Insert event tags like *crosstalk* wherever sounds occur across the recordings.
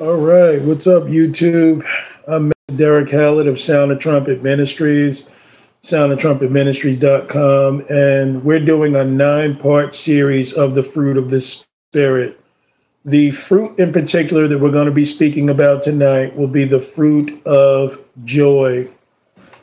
All right, what's up, YouTube? I'm Derek Hallett of Sound the Trumpet Ministries, soundtheTrumpetMinistries.com, and we're doing a nine part series of the fruit of the Spirit. The fruit in particular that we're going to be speaking about tonight will be the fruit of joy.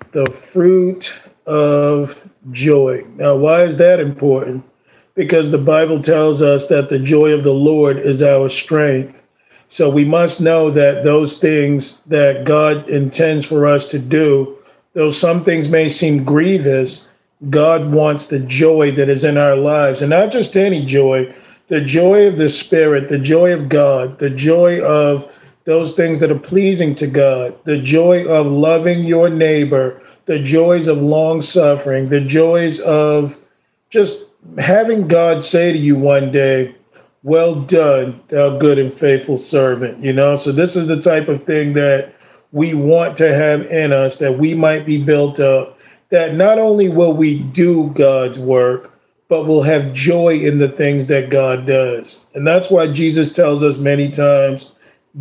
The fruit of joy. Now, why is that important? Because the Bible tells us that the joy of the Lord is our strength. So we must know that those things that God intends for us to do, though some things may seem grievous, God wants the joy that is in our lives, and not just any joy, the joy of the Spirit, the joy of God, the joy of those things that are pleasing to God, the joy of loving your neighbor, the joys of long suffering, the joys of just having God say to you one day, well done, thou good and faithful servant. You know, so this is the type of thing that we want to have in us that we might be built up, that not only will we do God's work, but we'll have joy in the things that God does. And that's why Jesus tells us many times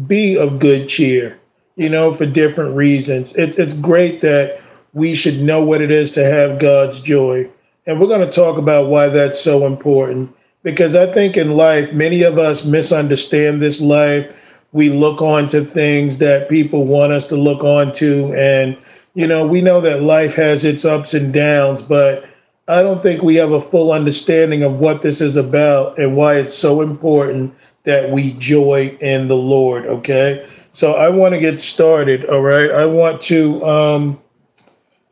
be of good cheer, you know, for different reasons. It's, it's great that we should know what it is to have God's joy. And we're going to talk about why that's so important because I think in life, many of us misunderstand this life. We look on to things that people want us to look on to. And, you know, we know that life has its ups and downs, but I don't think we have a full understanding of what this is about and why it's so important that we joy in the Lord. Okay. So I want to get started. All right. I want to, um,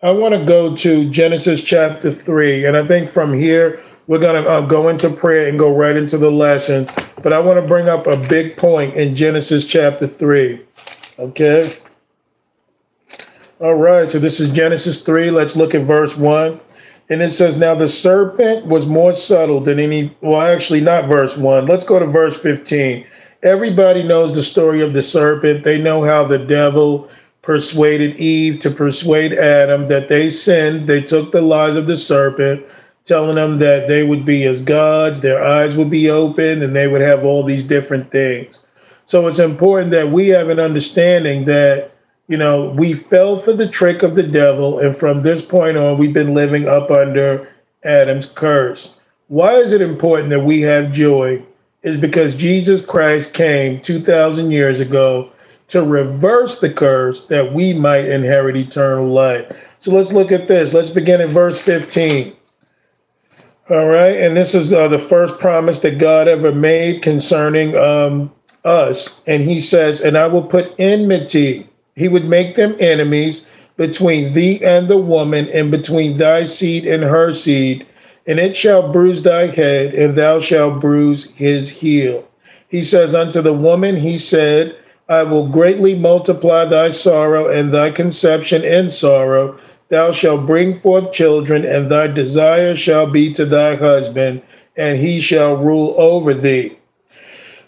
I want to go to Genesis chapter three. And I think from here, we're going to uh, go into prayer and go right into the lesson. But I want to bring up a big point in Genesis chapter 3. Okay? All right, so this is Genesis 3. Let's look at verse 1. And it says, Now the serpent was more subtle than any, well, actually, not verse 1. Let's go to verse 15. Everybody knows the story of the serpent. They know how the devil persuaded Eve to persuade Adam that they sinned. They took the lies of the serpent telling them that they would be as gods, their eyes would be open, and they would have all these different things. So it's important that we have an understanding that, you know, we fell for the trick of the devil, and from this point on, we've been living up under Adam's curse. Why is it important that we have joy? Is because Jesus Christ came 2,000 years ago to reverse the curse that we might inherit eternal life. So let's look at this. Let's begin at verse 15. All right. And this is uh, the first promise that God ever made concerning um, us. And he says, And I will put enmity, he would make them enemies between thee and the woman, and between thy seed and her seed. And it shall bruise thy head, and thou shalt bruise his heel. He says unto the woman, He said, I will greatly multiply thy sorrow and thy conception in sorrow. Thou shalt bring forth children, and thy desire shall be to thy husband, and he shall rule over thee.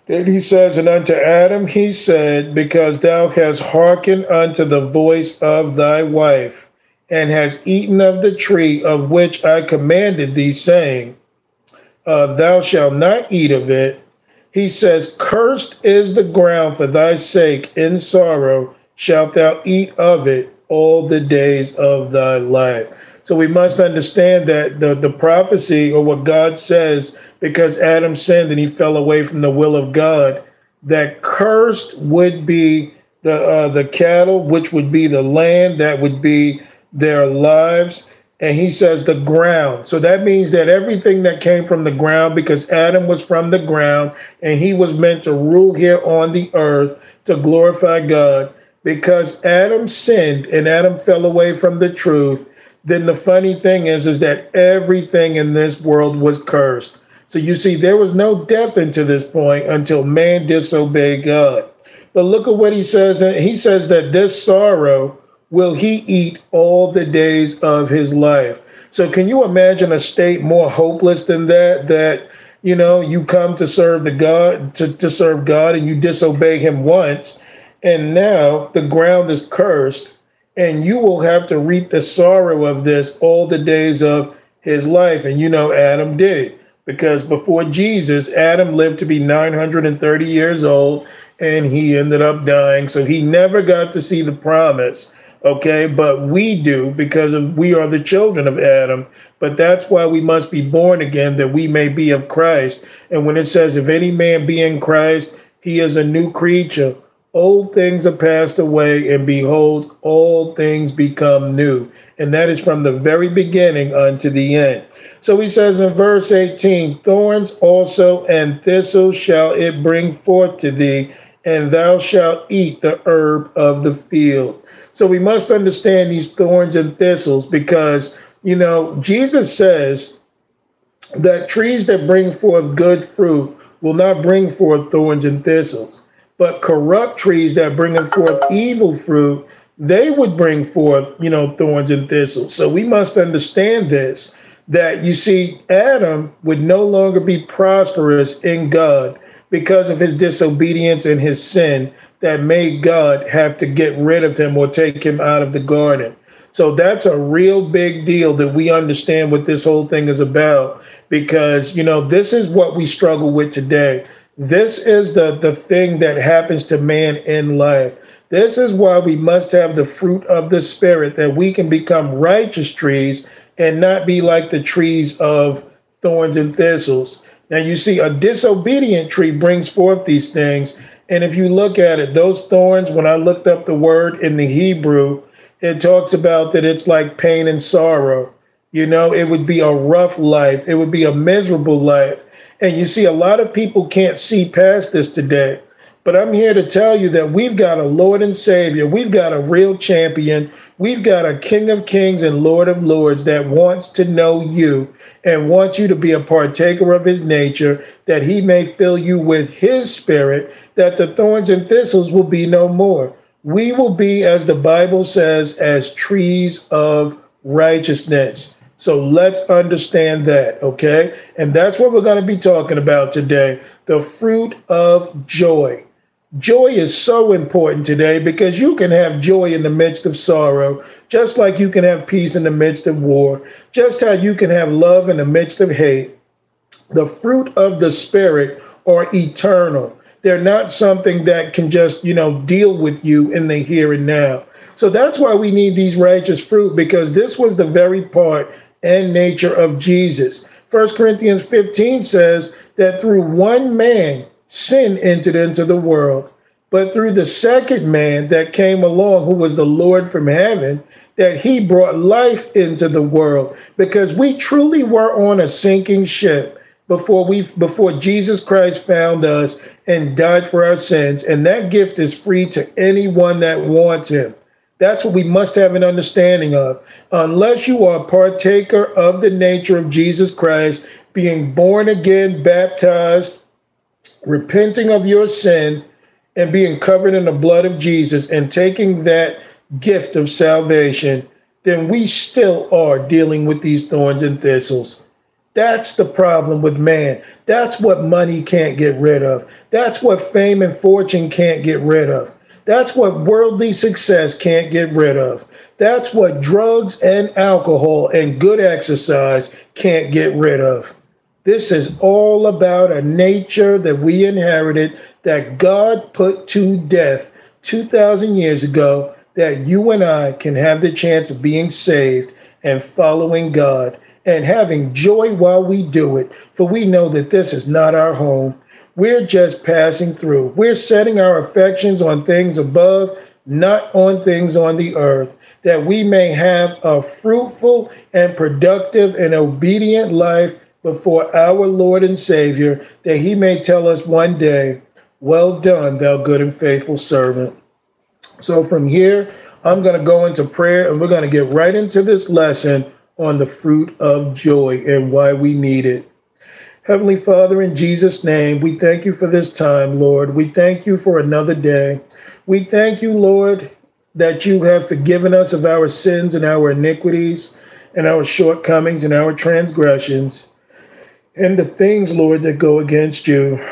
Then he says, And unto Adam he said, Because thou hast hearkened unto the voice of thy wife, and hast eaten of the tree of which I commanded thee, saying, uh, Thou shalt not eat of it. He says, Cursed is the ground for thy sake, in sorrow shalt thou eat of it all the days of thy life. So we must understand that the, the prophecy or what God says, because Adam sinned and he fell away from the will of God, that cursed would be the uh, the cattle, which would be the land, that would be their lives. And he says the ground. So that means that everything that came from the ground, because Adam was from the ground and he was meant to rule here on the earth to glorify God because Adam sinned and Adam fell away from the truth, then the funny thing is is that everything in this world was cursed. So you see there was no death into this point until man disobeyed God. But look at what he says. He says that this sorrow will he eat all the days of his life. So can you imagine a state more hopeless than that that you know you come to serve the God to, to serve God and you disobey him once and now the ground is cursed, and you will have to reap the sorrow of this all the days of his life. And you know, Adam did, because before Jesus, Adam lived to be 930 years old, and he ended up dying. So he never got to see the promise. Okay, but we do because of, we are the children of Adam. But that's why we must be born again, that we may be of Christ. And when it says, if any man be in Christ, he is a new creature. Old things are passed away, and behold, all things become new. And that is from the very beginning unto the end. So he says in verse 18, Thorns also and thistles shall it bring forth to thee, and thou shalt eat the herb of the field. So we must understand these thorns and thistles because, you know, Jesus says that trees that bring forth good fruit will not bring forth thorns and thistles, but corrupt trees that bring forth evil fruit, they would bring forth, you know, thorns and thistles. So we must understand this that you see, Adam would no longer be prosperous in God because of his disobedience and his sin that made God have to get rid of him or take him out of the garden. So that's a real big deal that we understand what this whole thing is about because, you know, this is what we struggle with today. This is the, the thing that happens to man in life. This is why we must have the fruit of the Spirit that we can become righteous trees and not be like the trees of thorns and thistles. Now, you see, a disobedient tree brings forth these things. And if you look at it, those thorns, when I looked up the word in the Hebrew, it talks about that it's like pain and sorrow. You know, it would be a rough life, it would be a miserable life. And you see, a lot of people can't see past this today. But I'm here to tell you that we've got a Lord and Savior. We've got a real champion. We've got a King of Kings and Lord of Lords that wants to know you and wants you to be a partaker of his nature, that he may fill you with his spirit, that the thorns and thistles will be no more. We will be, as the Bible says, as trees of righteousness. So let's understand that, okay? And that's what we're going to be talking about today the fruit of joy. Joy is so important today because you can have joy in the midst of sorrow, just like you can have peace in the midst of war, just how you can have love in the midst of hate. The fruit of the Spirit are eternal. They're not something that can just, you know, deal with you in the here and now. So that's why we need these righteous fruit because this was the very part and nature of Jesus. 1 Corinthians 15 says that through one man, sin entered into the world. But through the second man that came along, who was the Lord from heaven, that he brought life into the world because we truly were on a sinking ship before we before Jesus Christ found us and died for our sins and that gift is free to anyone that wants him that's what we must have an understanding of unless you are a partaker of the nature of Jesus Christ being born again baptized repenting of your sin and being covered in the blood of Jesus and taking that gift of salvation, then we still are dealing with these thorns and thistles. That's the problem with man. That's what money can't get rid of. That's what fame and fortune can't get rid of. That's what worldly success can't get rid of. That's what drugs and alcohol and good exercise can't get rid of. This is all about a nature that we inherited that God put to death 2,000 years ago, that you and I can have the chance of being saved and following God and having joy while we do it. For we know that this is not our home. We're just passing through. We're setting our affections on things above, not on things on the earth, that we may have a fruitful and productive and obedient life before our Lord and Savior, that he may tell us one day, Well done, thou good and faithful servant. So from here, I'm going to go into prayer and we're going to get right into this lesson on the fruit of joy and why we need it. Heavenly Father, in Jesus' name, we thank you for this time, Lord. We thank you for another day. We thank you, Lord, that you have forgiven us of our sins and our iniquities and our shortcomings and our transgressions and the things, Lord, that go against you.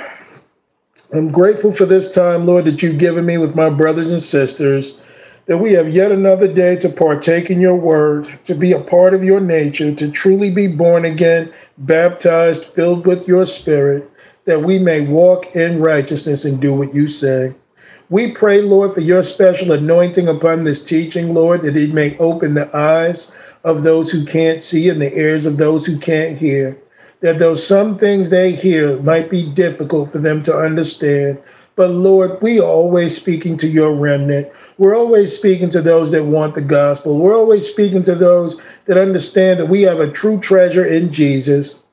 I'm grateful for this time, Lord, that you've given me with my brothers and sisters, that we have yet another day to partake in your word, to be a part of your nature, to truly be born again, baptized, filled with your spirit, that we may walk in righteousness and do what you say. We pray, Lord, for your special anointing upon this teaching, Lord, that it may open the eyes of those who can't see and the ears of those who can't hear. That though some things they hear might be difficult for them to understand, but Lord, we are always speaking to your remnant. We're always speaking to those that want the gospel. We're always speaking to those that understand that we have a true treasure in Jesus,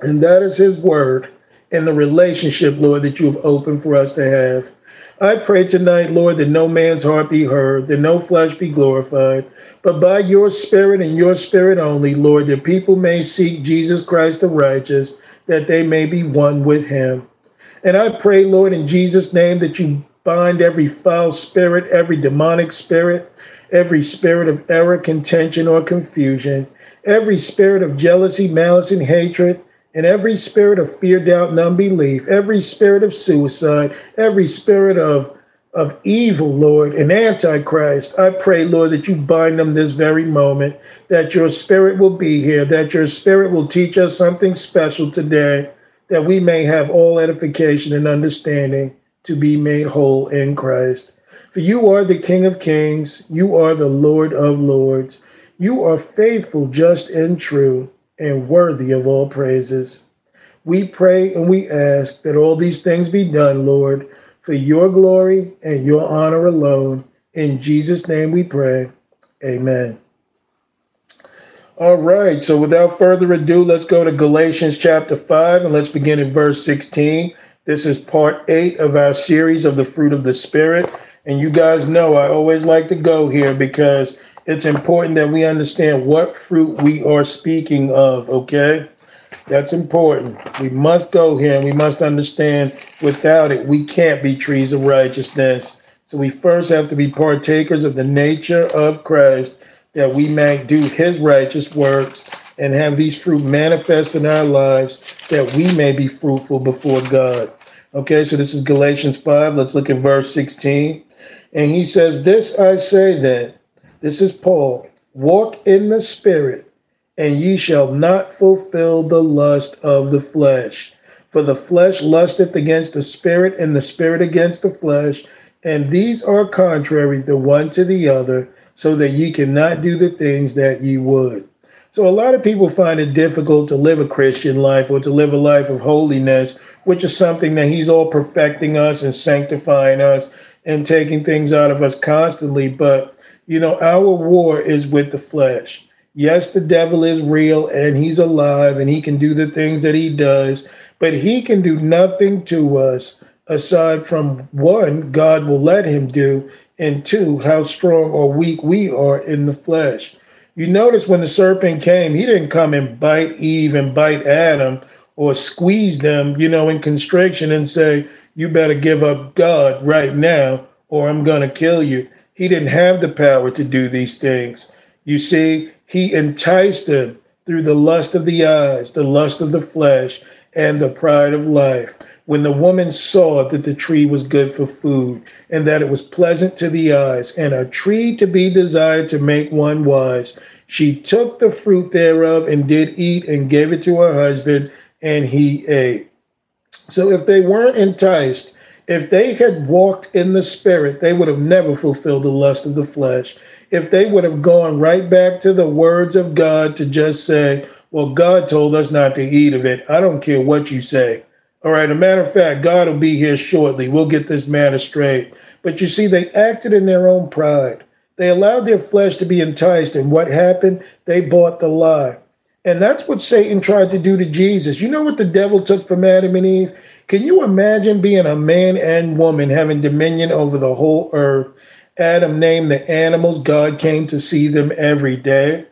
and that is his word and the relationship, Lord, that you have opened for us to have. I pray tonight, Lord, that no man's heart be heard, that no flesh be glorified, but by your spirit and your spirit only, Lord, that people may seek Jesus Christ the righteous, that they may be one with him. And I pray, Lord, in Jesus' name, that you bind every foul spirit, every demonic spirit, every spirit of error, contention, or confusion, every spirit of jealousy, malice, and hatred and every spirit of fear, doubt, and unbelief, every spirit of suicide, every spirit of, of evil, Lord, and antichrist, I pray, Lord, that you bind them this very moment, that your spirit will be here, that your spirit will teach us something special today, that we may have all edification and understanding to be made whole in Christ. For you are the King of kings, you are the Lord of lords, you are faithful, just, and true and worthy of all praises. We pray and we ask that all these things be done, Lord, for your glory and your honor alone. In Jesus' name we pray. Amen. All right, so without further ado, let's go to Galatians chapter 5 and let's begin in verse 16. This is part 8 of our series of the fruit of the Spirit. And you guys know I always like to go here because it's important that we understand what fruit we are speaking of, okay? That's important. We must go here and we must understand without it, we can't be trees of righteousness. So we first have to be partakers of the nature of Christ that we may do his righteous works and have these fruit manifest in our lives that we may be fruitful before God. Okay, so this is Galatians 5. Let's look at verse 16. And he says, This I say then this is Paul. Walk in the Spirit, and ye shall not fulfill the lust of the flesh. For the flesh lusteth against the Spirit, and the Spirit against the flesh. And these are contrary the one to the other, so that ye cannot do the things that ye would. So, a lot of people find it difficult to live a Christian life or to live a life of holiness, which is something that He's all perfecting us and sanctifying us and taking things out of us constantly. But you know, our war is with the flesh. Yes, the devil is real and he's alive and he can do the things that he does, but he can do nothing to us aside from one, God will let him do, and two, how strong or weak we are in the flesh. You notice when the serpent came, he didn't come and bite Eve and bite Adam or squeeze them, you know, in constriction and say, You better give up God right now or I'm going to kill you. He didn't have the power to do these things. You see, he enticed them through the lust of the eyes, the lust of the flesh, and the pride of life. When the woman saw that the tree was good for food, and that it was pleasant to the eyes, and a tree to be desired to make one wise, she took the fruit thereof and did eat and gave it to her husband, and he ate. So if they weren't enticed, if they had walked in the spirit, they would have never fulfilled the lust of the flesh. If they would have gone right back to the words of God to just say, Well, God told us not to eat of it. I don't care what you say. All right, a matter of fact, God will be here shortly. We'll get this matter straight. But you see, they acted in their own pride. They allowed their flesh to be enticed, and what happened? They bought the lie. And that's what Satan tried to do to Jesus. You know what the devil took from Adam and Eve? Can you imagine being a man and woman having dominion over the whole earth? Adam named the animals. God came to see them every day.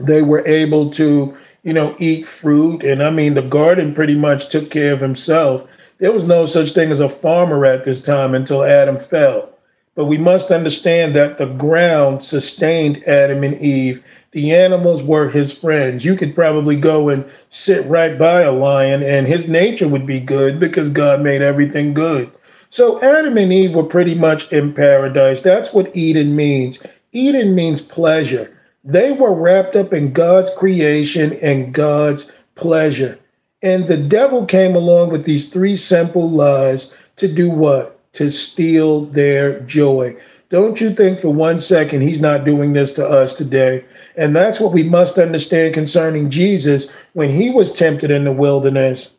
They were able to, you know, eat fruit. And I mean, the garden pretty much took care of himself. There was no such thing as a farmer at this time until Adam fell. But we must understand that the ground sustained Adam and Eve the animals were his friends. You could probably go and sit right by a lion, and his nature would be good because God made everything good. So Adam and Eve were pretty much in paradise. That's what Eden means. Eden means pleasure. They were wrapped up in God's creation and God's pleasure. And the devil came along with these three simple lies to do what? To steal their joy. Don't you think for one second he's not doing this to us today? And that's what we must understand concerning Jesus when he was tempted in the wilderness,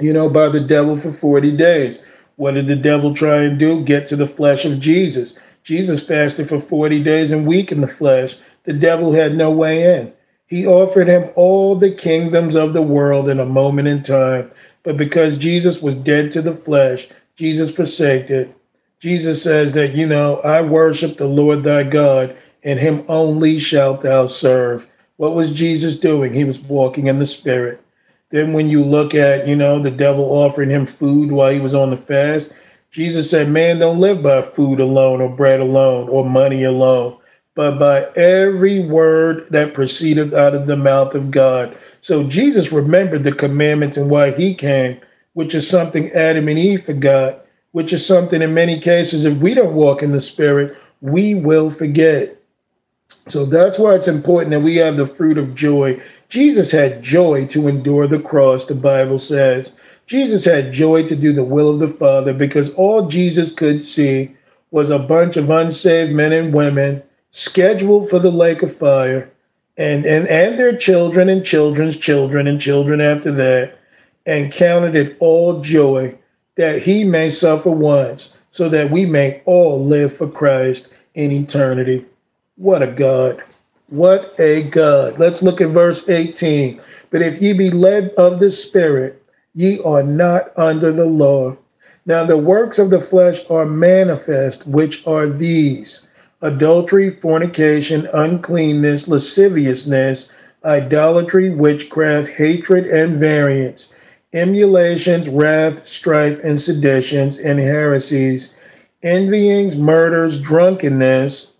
you know, by the devil for 40 days. What did the devil try and do? Get to the flesh of Jesus. Jesus fasted for 40 days and weak in the flesh. The devil had no way in. He offered him all the kingdoms of the world in a moment in time. But because Jesus was dead to the flesh, Jesus forsaked it. Jesus says that, you know, I worship the Lord thy God, and him only shalt thou serve. What was Jesus doing? He was walking in the Spirit. Then, when you look at, you know, the devil offering him food while he was on the fast, Jesus said, Man don't live by food alone, or bread alone, or money alone, but by every word that proceedeth out of the mouth of God. So Jesus remembered the commandments and why he came, which is something Adam and Eve forgot, which is something in many cases, if we don't walk in the Spirit, we will forget. So that's why it's important that we have the fruit of joy. Jesus had joy to endure the cross, the Bible says. Jesus had joy to do the will of the Father because all Jesus could see was a bunch of unsaved men and women scheduled for the lake of fire and, and, and their children and children's children and children after that, and counted it all joy that he may suffer once, so that we may all live for Christ in eternity. What a God! What a God! Let's look at verse 18. But if ye be led of the Spirit, ye are not under the law. Now the works of the flesh are manifest, which are these adultery, fornication, uncleanness, lasciviousness, idolatry, witchcraft, hatred, and variance, emulations, wrath, strife, and seditions, and heresies, envyings, murders, drunkenness,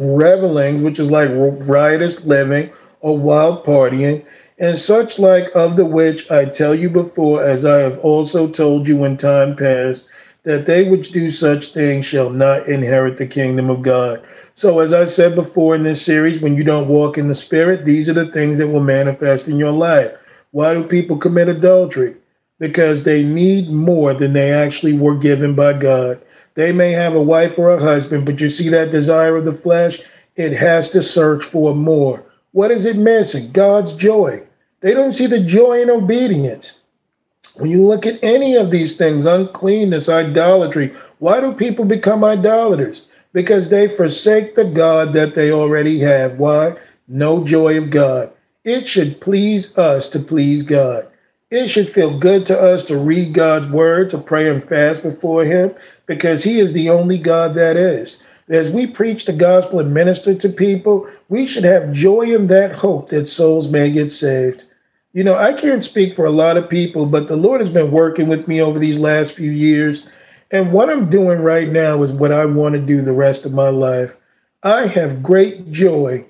revelings, which is like riotous living or wild partying, and such like of the which I tell you before, as I have also told you in time past, that they which do such things shall not inherit the kingdom of God. So, as I said before in this series, when you don't walk in the Spirit, these are the things that will manifest in your life. Why do people commit adultery? Because they need more than they actually were given by God. They may have a wife or a husband, but you see that desire of the flesh, it has to search for more. What is it missing? God's joy. They don't see the joy in obedience. When you look at any of these things, uncleanness, idolatry, why do people become idolaters? Because they forsake the God that they already have. Why? No joy of God. It should please us to please God. It should feel good to us to read God's word, to pray and fast before Him, because He is the only God that is. As we preach the gospel and minister to people, we should have joy in that hope that souls may get saved. You know, I can't speak for a lot of people, but the Lord has been working with me over these last few years. And what I'm doing right now is what I want to do the rest of my life. I have great joy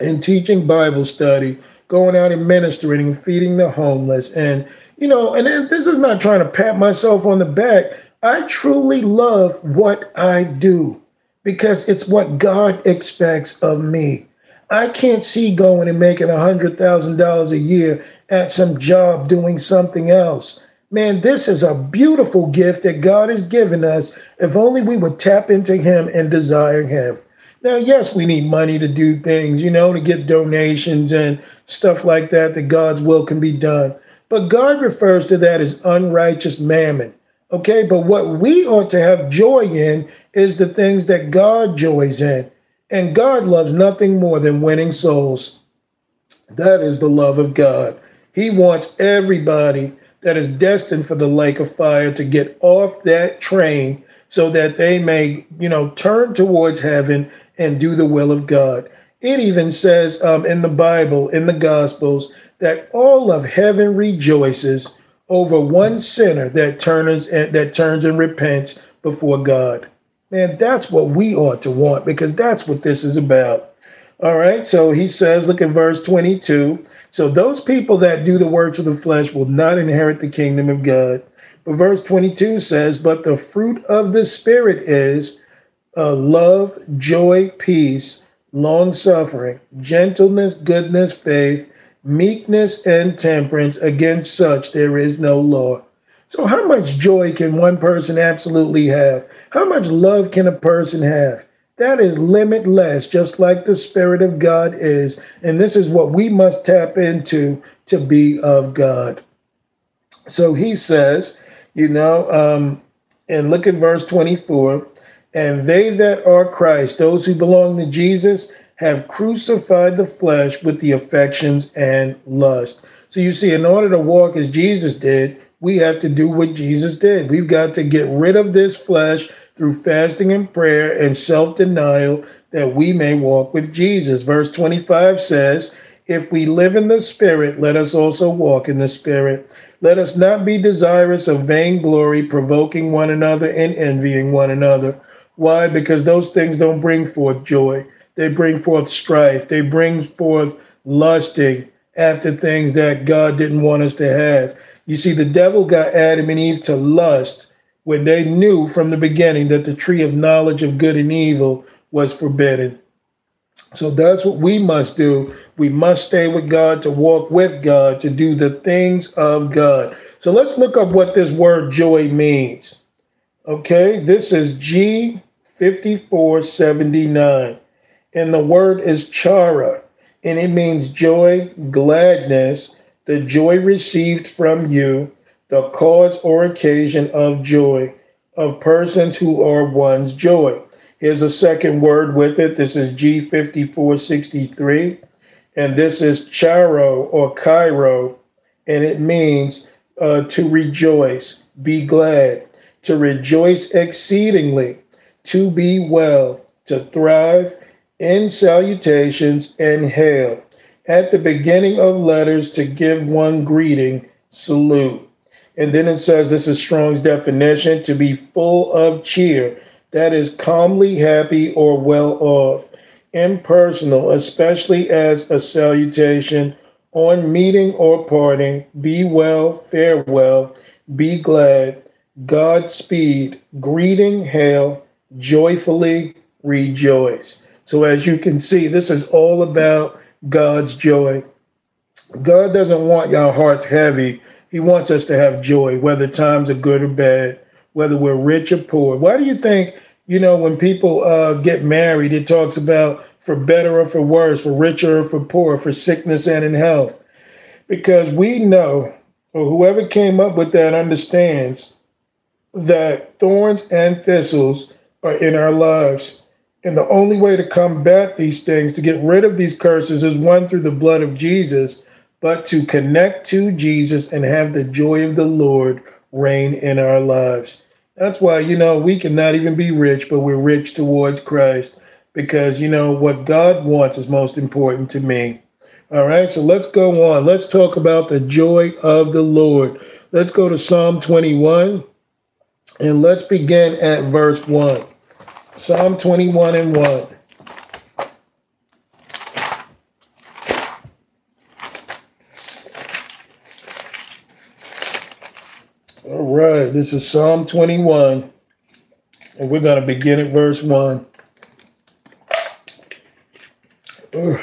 in teaching Bible study, going out and ministering and feeding the homeless. And, you know, and this is not trying to pat myself on the back. I truly love what I do because it's what God expects of me. I can't see going and making $100,000 a year at some job doing something else. Man, this is a beautiful gift that God has given us if only we would tap into Him and desire Him. Now, yes, we need money to do things, you know, to get donations and stuff like that, that God's will can be done. But God refers to that as unrighteous mammon. Okay, but what we ought to have joy in is the things that God joys in. And God loves nothing more than winning souls. That is the love of God. He wants everybody that is destined for the lake of fire to get off that train so that they may, you know, turn towards heaven and do the will of God. It even says um, in the Bible, in the Gospels, that all of heaven rejoices over one sinner that turns and that turns and repents before God. Man, that's what we ought to want because that's what this is about. All right. So he says, look at verse 22. So those people that do the works of the flesh will not inherit the kingdom of God. But verse 22 says, But the fruit of the Spirit is uh, love, joy, peace, long suffering, gentleness, goodness, faith, meekness and temperance. Against such there is no law. So, how much joy can one person absolutely have? How much love can a person have? That is limitless, just like the Spirit of God is. And this is what we must tap into to be of God. So he says, you know, um, and look at verse 24 and they that are Christ, those who belong to Jesus, have crucified the flesh with the affections and lust. So you see, in order to walk as Jesus did, we have to do what Jesus did. We've got to get rid of this flesh through fasting and prayer and self denial that we may walk with Jesus. Verse 25 says, If we live in the Spirit, let us also walk in the Spirit. Let us not be desirous of vainglory, provoking one another and envying one another. Why? Because those things don't bring forth joy. They bring forth strife. They bring forth lusting after things that God didn't want us to have. You see, the devil got Adam and Eve to lust when they knew from the beginning that the tree of knowledge of good and evil was forbidden. So that's what we must do. We must stay with God, to walk with God, to do the things of God. So let's look up what this word joy means. Okay, this is G5479, and the word is chara, and it means joy, gladness, the joy received from you, the cause or occasion of joy, of persons who are one's joy. Here's a second word with it. This is G5463, and this is charo or chairo, and it means uh, to rejoice, be glad, to rejoice exceedingly, to be well, to thrive, in salutations and hail. At the beginning of letters, to give one greeting, salute. And then it says, this is Strong's definition to be full of cheer, that is calmly happy or well off, impersonal, especially as a salutation on meeting or parting, be well, farewell, be glad, Godspeed, greeting, hail, joyfully rejoice. So, as you can see, this is all about God's joy. God doesn't want your hearts heavy he wants us to have joy, whether times are good or bad, whether we're rich or poor. Why do you think, you know, when people uh, get married, it talks about for better or for worse, for richer or for poor, for sickness and in health? Because we know, or whoever came up with that understands, that thorns and thistles are in our lives. And the only way to combat these things, to get rid of these curses, is one through the blood of Jesus but to connect to Jesus and have the joy of the Lord reign in our lives. That's why, you know, we cannot even be rich, but we're rich towards Christ because, you know, what God wants is most important to me. All right, so let's go on. Let's talk about the joy of the Lord. Let's go to Psalm 21 and let's begin at verse 1. Psalm 21 and 1. All right, this is Psalm 21, and we're going to begin at verse 1. Ugh.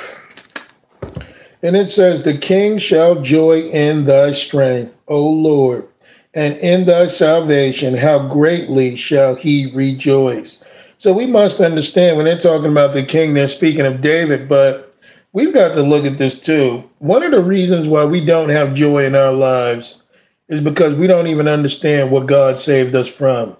And it says, The king shall joy in thy strength, O Lord, and in thy salvation, how greatly shall he rejoice. So we must understand when they're talking about the king, they're speaking of David, but we've got to look at this too. One of the reasons why we don't have joy in our lives is because we don't even understand what God saved us from.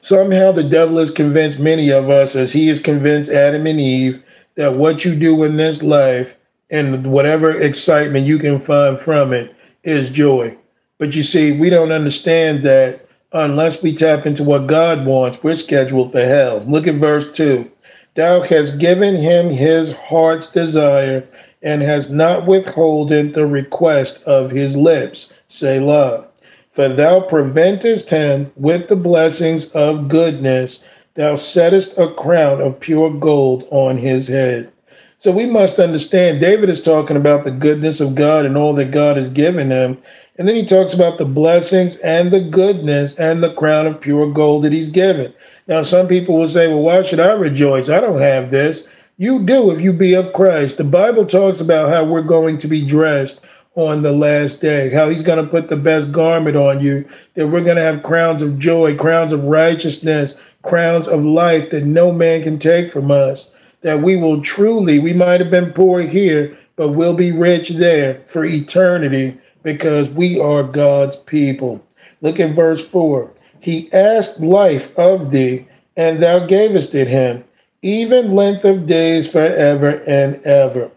Somehow the devil has convinced many of us, as he has convinced Adam and Eve, that what you do in this life and whatever excitement you can find from it is joy. But you see, we don't understand that unless we tap into what God wants, we're scheduled for hell. Look at verse 2. Thou hast given him his heart's desire and has not withholden the request of his lips. Selah. For thou preventest him with the blessings of goodness, thou settest a crown of pure gold on his head. So we must understand David is talking about the goodness of God and all that God has given him. And then he talks about the blessings and the goodness and the crown of pure gold that he's given. Now, some people will say, well, why should I rejoice? I don't have this. You do if you be of Christ. The Bible talks about how we're going to be dressed on the last day, how he's going to put the best garment on you, that we're going to have crowns of joy, crowns of righteousness, crowns of life that no man can take from us, that we will truly, we might have been poor here, but we'll be rich there for eternity because we are God's people. Look at verse 4. He asked life of thee, and thou gavest it him, even length of days forever and ever.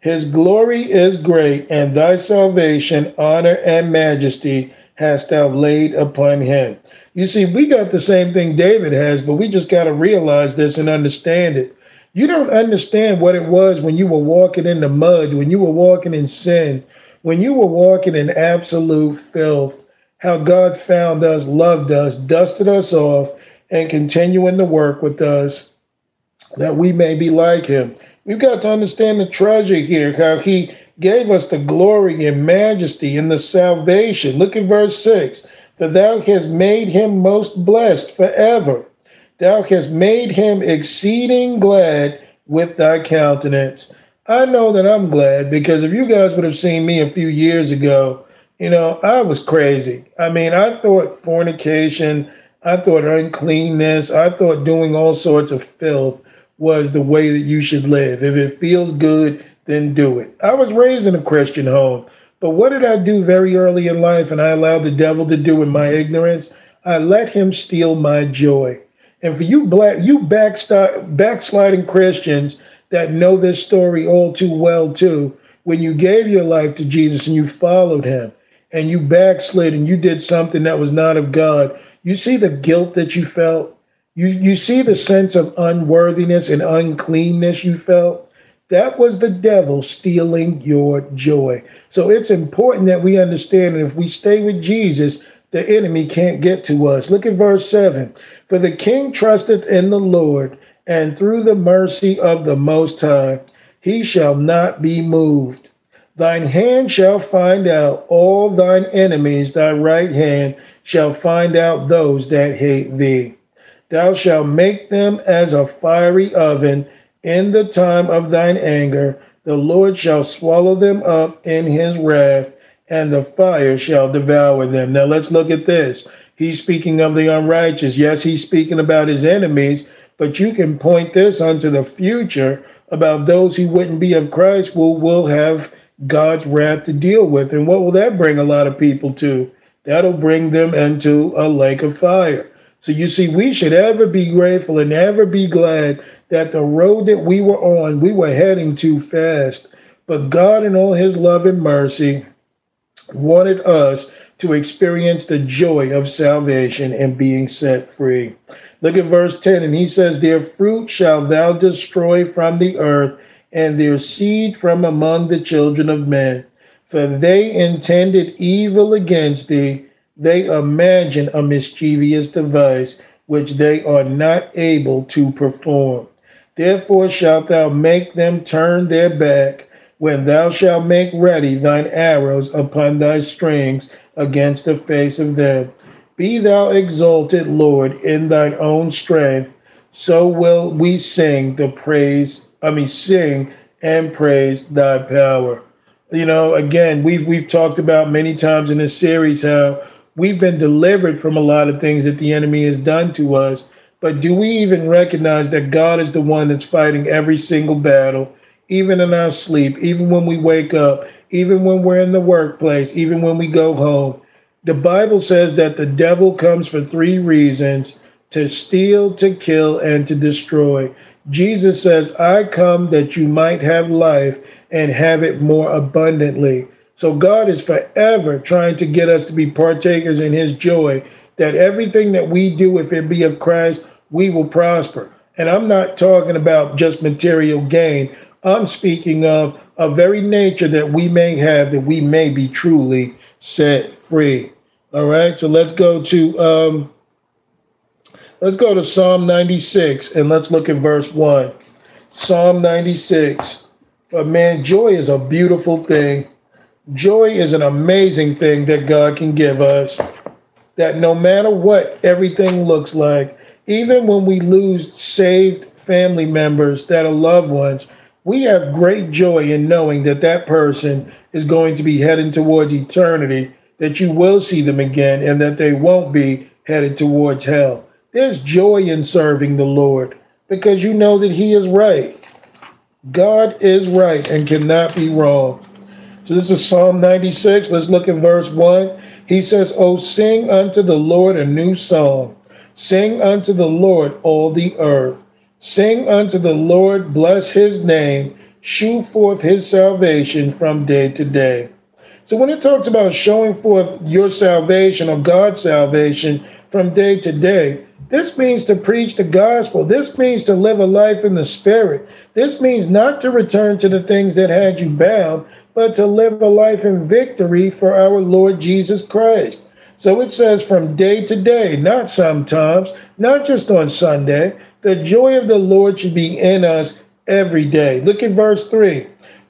His glory is great, and thy salvation, honor, and majesty hast thou laid upon him. You see, we got the same thing David has, but we just got to realize this and understand it. You don't understand what it was when you were walking in the mud, when you were walking in sin, when you were walking in absolute filth, how God found us, loved us, dusted us off, and continuing to work with us that we may be like him. We've got to understand the treasure here, how he gave us the glory and majesty and the salvation. Look at verse 6 For thou hast made him most blessed forever. Thou hast made him exceeding glad with thy countenance. I know that I'm glad because if you guys would have seen me a few years ago, you know, I was crazy. I mean, I thought fornication, I thought uncleanness, I thought doing all sorts of filth was the way that you should live. If it feels good, then do it. I was raised in a Christian home, but what did I do very early in life and I allowed the devil to do in my ignorance? I let him steal my joy. And for you black you backslide, backsliding Christians that know this story all too well too, when you gave your life to Jesus and you followed him and you backslid and you did something that was not of God, you see the guilt that you felt? You, you see the sense of unworthiness and uncleanness you felt? That was the devil stealing your joy. So it's important that we understand that if we stay with Jesus, the enemy can't get to us. Look at verse 7. For the king trusteth in the Lord, and through the mercy of the Most High, he shall not be moved. Thine hand shall find out all thine enemies, thy right hand shall find out those that hate thee. Thou shalt make them as a fiery oven in the time of thine anger. The Lord shall swallow them up in his wrath, and the fire shall devour them. Now let's look at this. He's speaking of the unrighteous. Yes, he's speaking about his enemies, but you can point this unto the future about those who wouldn't be of Christ will will have God's wrath to deal with. And what will that bring a lot of people to? That'll bring them into a lake of fire. So you see, we should ever be grateful and ever be glad that the road that we were on, we were heading too fast. But God, in all his love and mercy, wanted us to experience the joy of salvation and being set free. Look at verse 10, and he says, Their fruit shall thou destroy from the earth, and their seed from among the children of men. For they intended evil against thee they imagine a mischievous device which they are not able to perform. Therefore shalt thou make them turn their back when thou shalt make ready thine arrows upon thy strings against the face of them. Be thou exalted, Lord, in thine own strength. So will we sing the praise, I mean, sing and praise thy power. You know, again, we've we've talked about many times in this series how We've been delivered from a lot of things that the enemy has done to us. But do we even recognize that God is the one that's fighting every single battle, even in our sleep, even when we wake up, even when we're in the workplace, even when we go home? The Bible says that the devil comes for three reasons to steal, to kill, and to destroy. Jesus says, I come that you might have life and have it more abundantly. So God is forever trying to get us to be partakers in his joy, that everything that we do, if it be of Christ, we will prosper. And I'm not talking about just material gain. I'm speaking of a very nature that we may have, that we may be truly set free. All right, so let's go to um, let's go to Psalm 96 and let's look at verse 1. Psalm 96. But man, joy is a beautiful thing. Joy is an amazing thing that God can give us. That no matter what everything looks like, even when we lose saved family members, that are loved ones, we have great joy in knowing that that person is going to be heading towards eternity, that you will see them again, and that they won't be headed towards hell. There's joy in serving the Lord because you know that He is right. God is right and cannot be wrong. So this is Psalm 96. Let's look at verse 1. He says, Oh, sing unto the Lord a new song. Sing unto the Lord all the earth. Sing unto the Lord, bless his name. Shew forth his salvation from day to day. So when it talks about showing forth your salvation or God's salvation from day to day, this means to preach the gospel. This means to live a life in the spirit. This means not to return to the things that had you bound, but to live a life in victory for our Lord Jesus Christ. So it says from day to day, not sometimes, not just on Sunday. The joy of the Lord should be in us every day. Look at verse 3.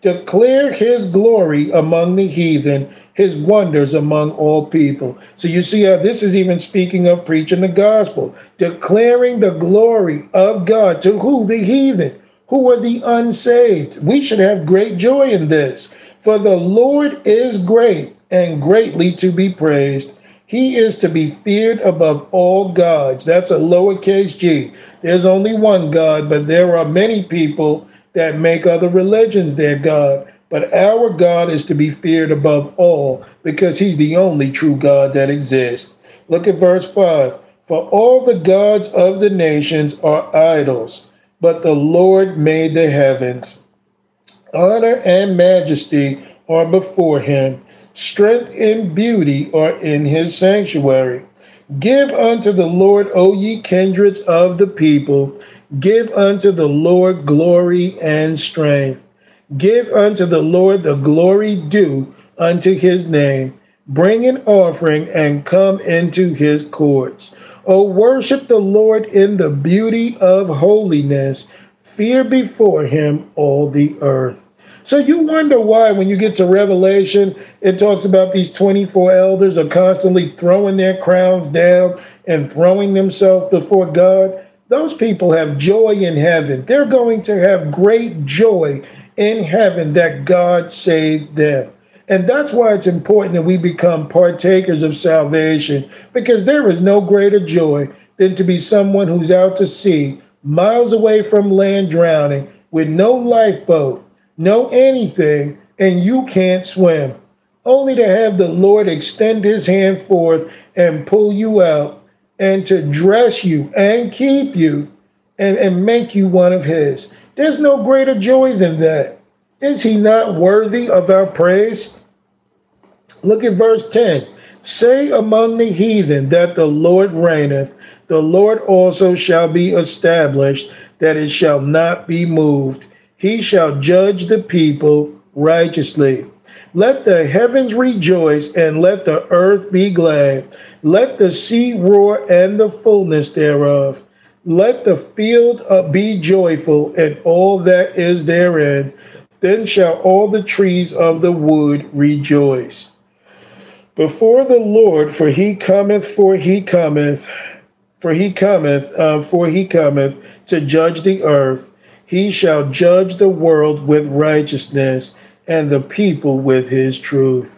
Declare his glory among the heathen his wonders among all people. So you see how this is even speaking of preaching the gospel, declaring the glory of God to who? The heathen, who are the unsaved. We should have great joy in this. For the Lord is great and greatly to be praised. He is to be feared above all gods. That's a lowercase g. There's only one God, but there are many people that make other religions their God. But our God is to be feared above all because he's the only true God that exists. Look at verse 5. For all the gods of the nations are idols, but the Lord made the heavens. Honor and majesty are before him, strength and beauty are in his sanctuary. Give unto the Lord, O ye kindreds of the people, give unto the Lord glory and strength. Give unto the Lord the glory due unto his name. Bring an offering and come into his courts. O worship the Lord in the beauty of holiness. Fear before him all the earth. So you wonder why, when you get to Revelation, it talks about these 24 elders are constantly throwing their crowns down and throwing themselves before God. Those people have joy in heaven. They're going to have great joy in heaven that God saved them. And that's why it's important that we become partakers of salvation, because there is no greater joy than to be someone who's out to sea, miles away from land, drowning, with no lifeboat, no anything, and you can't swim. Only to have the Lord extend his hand forth and pull you out, and to dress you and keep you and, and make you one of his. There's no greater joy than that. Is he not worthy of our praise? Look at verse 10. Say among the heathen that the Lord reigneth, the Lord also shall be established, that it shall not be moved. He shall judge the people righteously. Let the heavens rejoice and let the earth be glad. Let the sea roar and the fullness thereof. Let the field uh, be joyful and all that is therein. Then shall all the trees of the wood rejoice before the Lord, for he cometh, for he cometh, for he cometh, uh, for he cometh to judge the earth. He shall judge the world with righteousness and the people with his truth.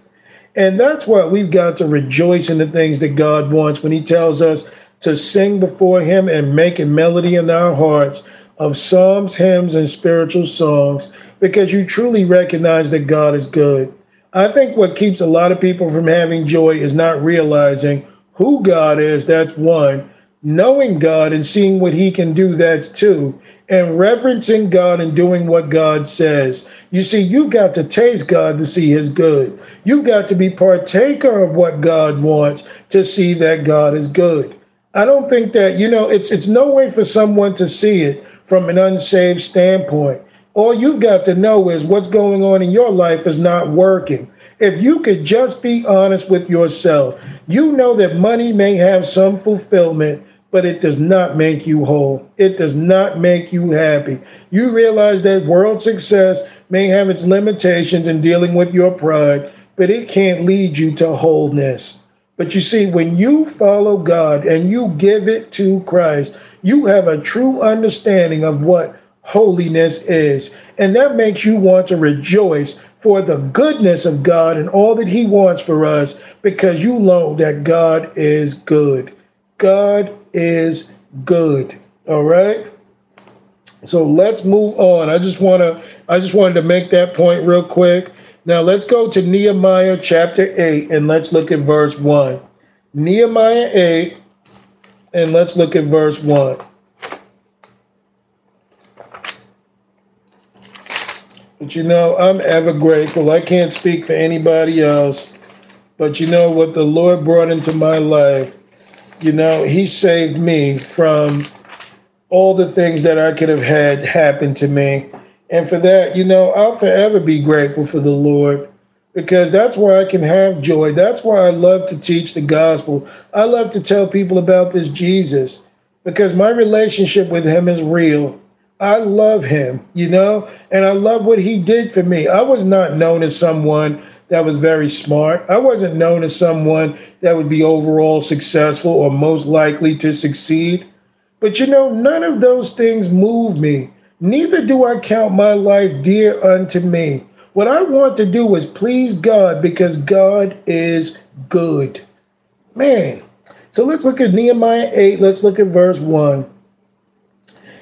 And that's why we've got to rejoice in the things that God wants when he tells us to sing before him and make a melody in our hearts of psalms, hymns, and spiritual songs, because you truly recognize that God is good. I think what keeps a lot of people from having joy is not realizing who God is, that's one, knowing God and seeing what he can do, that's two, and reverencing God and doing what God says. You see, you've got to taste God to see his good. You've got to be partaker of what God wants to see that God is good. I don't think that, you know, it's it's no way for someone to see it from an unsaved standpoint. All you've got to know is what's going on in your life is not working. If you could just be honest with yourself, you know that money may have some fulfillment, but it does not make you whole. It does not make you happy. You realize that world success may have its limitations in dealing with your pride, but it can't lead you to wholeness. But you see, when you follow God and you give it to Christ, you have a true understanding of what holiness is. And that makes you want to rejoice for the goodness of God and all that He wants for us because you know that God is good. God is good. All right. So let's move on. I just want to I just wanted to make that point real quick. Now let's go to Nehemiah chapter 8 and let's look at verse 1. Nehemiah 8 and let's look at verse 1. But you know, I'm ever grateful. I can't speak for anybody else. But you know what the Lord brought into my life? You know, He saved me from all the things that I could have had happen to me. And for that, you know, I'll forever be grateful for the Lord because that's why I can have joy. That's why I love to teach the gospel. I love to tell people about this Jesus because my relationship with him is real. I love him, you know, and I love what he did for me. I was not known as someone that was very smart. I wasn't known as someone that would be overall successful or most likely to succeed. But you know, none of those things move me. Neither do I count my life dear unto me. What I want to do is please God because God is good. Man. So let's look at Nehemiah 8. Let's look at verse 1.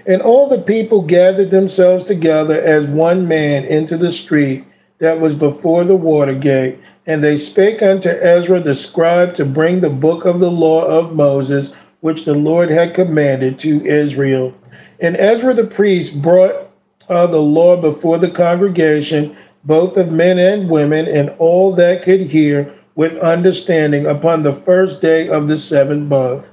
And all the people gathered themselves together as one man into the street that was before the water gate. And they spake unto Ezra the scribe to bring the book of the law of Moses which the Lord had commanded to Israel. And Ezra the priest brought uh, the law before the congregation, both of men and women, and all that could hear with understanding upon the first day of the seventh month.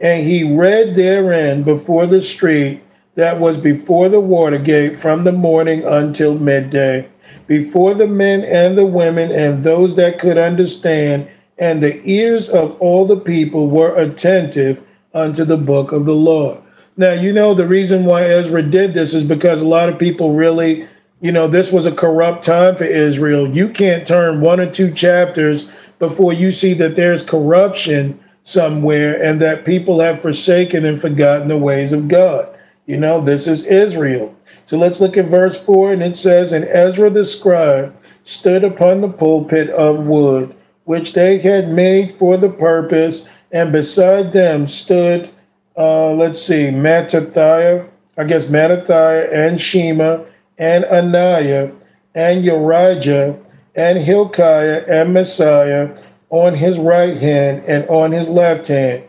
And he read therein before the street that was before the water gate from the morning until midday, before the men and the women and those that could understand, and the ears of all the people were attentive unto the book of the law. Now, you know, the reason why Ezra did this is because a lot of people really, you know, this was a corrupt time for Israel. You can't turn one or two chapters before you see that there's corruption somewhere and that people have forsaken and forgotten the ways of God. You know, this is Israel. So let's look at verse 4, and it says, And Ezra the scribe stood upon the pulpit of wood which they had made for the purpose, and beside them stood, uh, let's see, Mattathiah, I guess Mattathiah and Shema and Ananiah and Urijah and Hilkiah and Maaseiah on his right hand and on his left hand,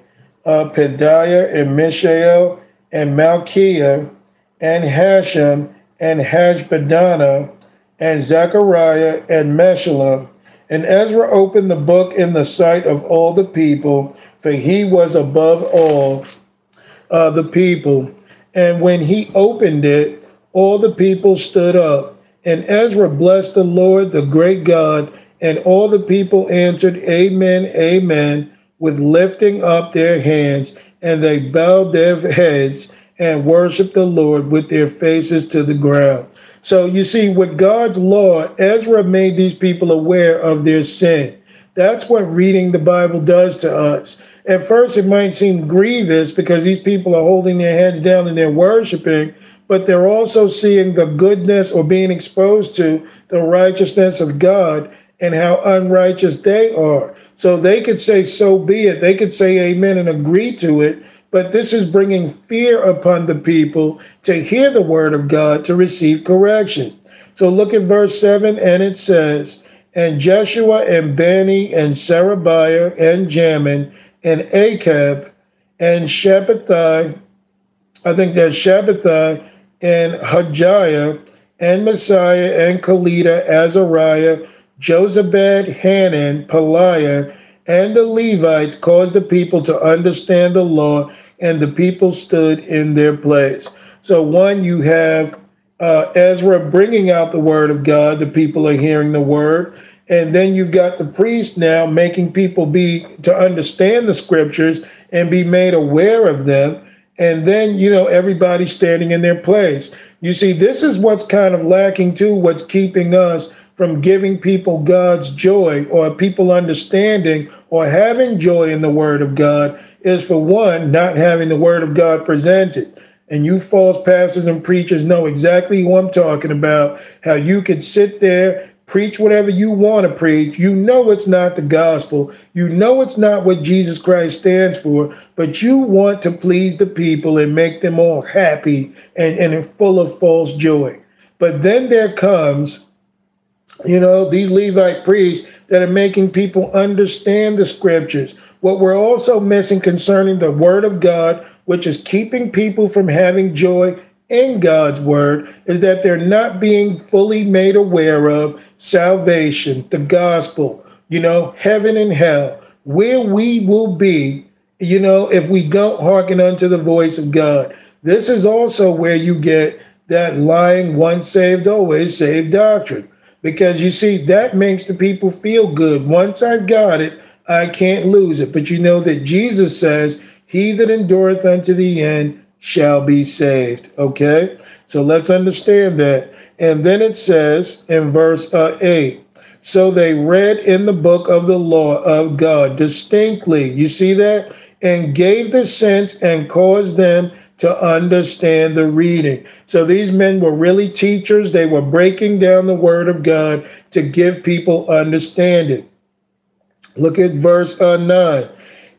uh, Pedaiah and Mishael and Malchiah and Hashem, and Hashbadana and Zechariah and Meshullam and Ezra opened the book in the sight of all the people, for he was above all uh, the people. And when he opened it, all the people stood up. And Ezra blessed the Lord, the great God, and all the people answered, Amen, Amen, with lifting up their hands. And they bowed their heads and worship the Lord with their faces to the ground. So you see, with God's law, Ezra made these people aware of their sin. That's what reading the Bible does to us. At first, it might seem grievous because these people are holding their heads down and they're worshiping, but they're also seeing the goodness or being exposed to the righteousness of God and how unrighteous they are. So they could say, So be it. They could say amen and agree to it, but this is bringing fear upon the people to hear the word of God to receive correction. So look at verse 7, and it says, And Jeshua and Bani and Sarabiah and Jamin and Achab and Shabbethai, I think that's Shabbethai and Hajjiah and Maaseiah and Kelita, Azariah, Jozabad, Hanan, Pelaiah, and the Levites caused the people to understand the law, and the people stood in their place. So, one, you have uh, Ezra bringing out the word of God, the people are hearing the word. And then you've got the priest now making people be to understand the scriptures and be made aware of them. And then, you know, everybody standing in their place. You see, this is what's kind of lacking too, what's keeping us from giving people God's joy or people understanding or having joy in the word of God is for one, not having the word of God presented. And you false pastors and preachers know exactly who I'm talking about. How you could sit there, preach whatever you want to preach. You know it's not the gospel. You know it's not what Jesus Christ stands for, but you want to please the people and make them all happy and, and full of false joy. But then there comes, you know, these Levite priests that are making people understand the scriptures. What we're also missing concerning the word of God, which is keeping people from having joy in God's word, is that they're not being fully made aware of salvation, the gospel, you know, heaven and hell, where we will be, you know, if we don't hearken unto the voice of God. This is also where you get that lying, once saved, always saved doctrine. Because you see, that makes the people feel good. Once I've got it, I can't lose it. But you know that Jesus says, He that endureth unto the end shall be saved. Okay? So let's understand that. And then it says in verse uh, 8, so they read in the book of the law of God distinctly. You see that? And gave the sense and caused them to understand the reading. So these men were really teachers. They were breaking down the word of God to give people understanding. Look at verse uh, 9.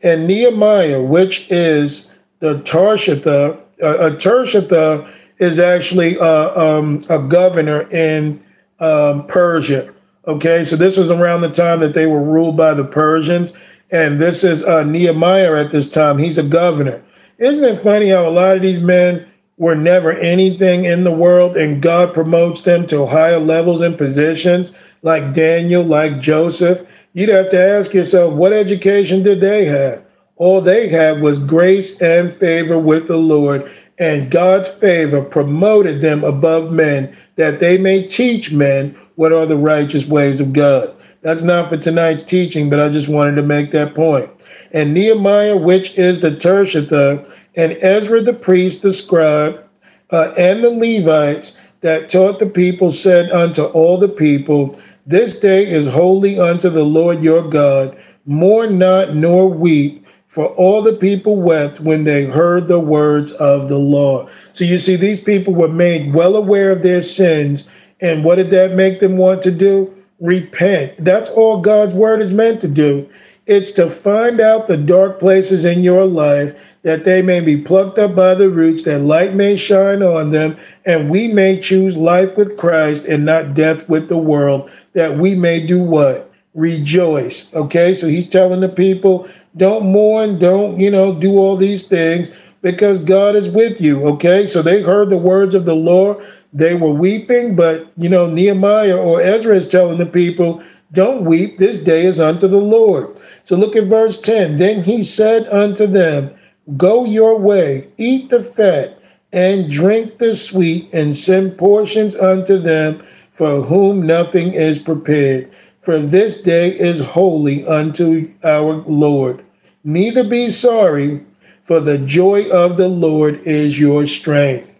And Nehemiah, which is the Tirshatha, uh, a Tirshatha is actually uh, um, a governor in um, Persia. Okay, so this is around the time that they were ruled by the Persians. And this is uh, Nehemiah at this time. He's a governor. Isn't it funny how a lot of these men were never anything in the world and God promotes them to higher levels and positions like Daniel, like Joseph? You'd have to ask yourself, what education did they have? All they had was grace and favor with the Lord, and God's favor promoted them above men that they may teach men what are the righteous ways of God. That's not for tonight's teaching, but I just wanted to make that point. and Nehemiah, which is the Tirshatha, and Ezra the priest, the scribe, uh, and the Levites that taught the people said unto all the people, This day is holy unto the Lord your God. Mourn not nor weep, for all the people wept when they heard the words of the law. So you see, these people were made well aware of their sins. And what did that make them want to do? Repent. That's all God's word is meant to do. It's to find out the dark places in your life that they may be plucked up by the roots, that light may shine on them, and we may choose life with Christ and not death with the world, that we may do what? Rejoice. Okay, so he's telling the people, don't mourn, don't, you know, do all these things because God is with you. Okay, so they heard the words of the Lord. They were weeping, but, you know, Nehemiah or Ezra is telling the people, don't weep, this day is unto the Lord. So look at verse 10. Then he said unto them, Go your way, eat the fat, and drink the sweet, and send portions unto them for whom nothing is prepared. For this day is holy unto our Lord. Neither be sorry, for the joy of the Lord is your strength.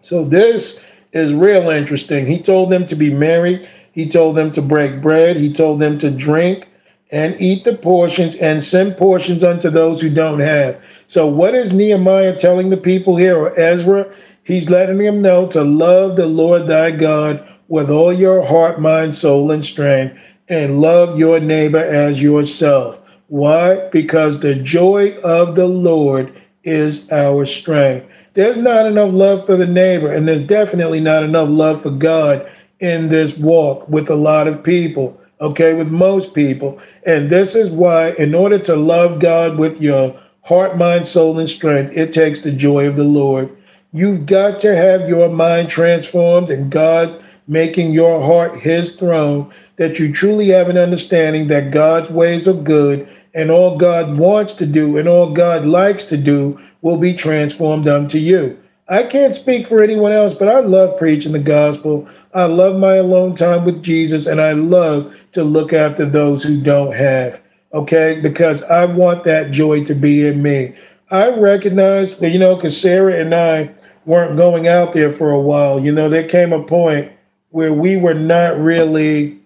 So this is real interesting. He told them to be merry. He told them to break bread. He told them to drink and eat the portions and send portions unto those who don't have. So, what is Nehemiah telling the people here, or Ezra? He's letting them know to love the Lord thy God with all your heart, mind, soul, and strength, and love your neighbor as yourself. Why? Because the joy of the Lord is our strength. There's not enough love for the neighbor, and there's definitely not enough love for God in this walk with a lot of people okay, with most people. And this is why, in order to love God with your heart, mind, soul, and strength, it takes the joy of the Lord. You've got to have your mind transformed and God making your heart his throne, that you truly have an understanding that God's ways are good and all God wants to do and all God likes to do will be transformed unto you. I can't speak for anyone else, but I love preaching the gospel. I love my alone time with Jesus, and I love to look after those who don't have. Okay, because I want that joy to be in me. I recognize that, you know, because Sarah and I weren't going out there for a while. You know, there came a point where we were not really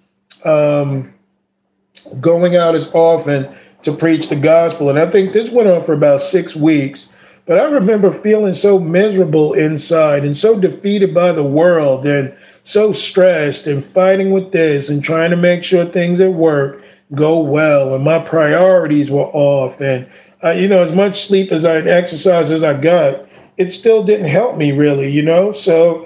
um, going out as often to preach the gospel. And I think this went on for about six weeks. But I remember feeling so miserable inside and so defeated by the world and so stressed and fighting with this and trying to make sure things at work go well. And my priorities were off. And, uh, you know, as much sleep as I exercise as I got, it still didn't help me really, you know? So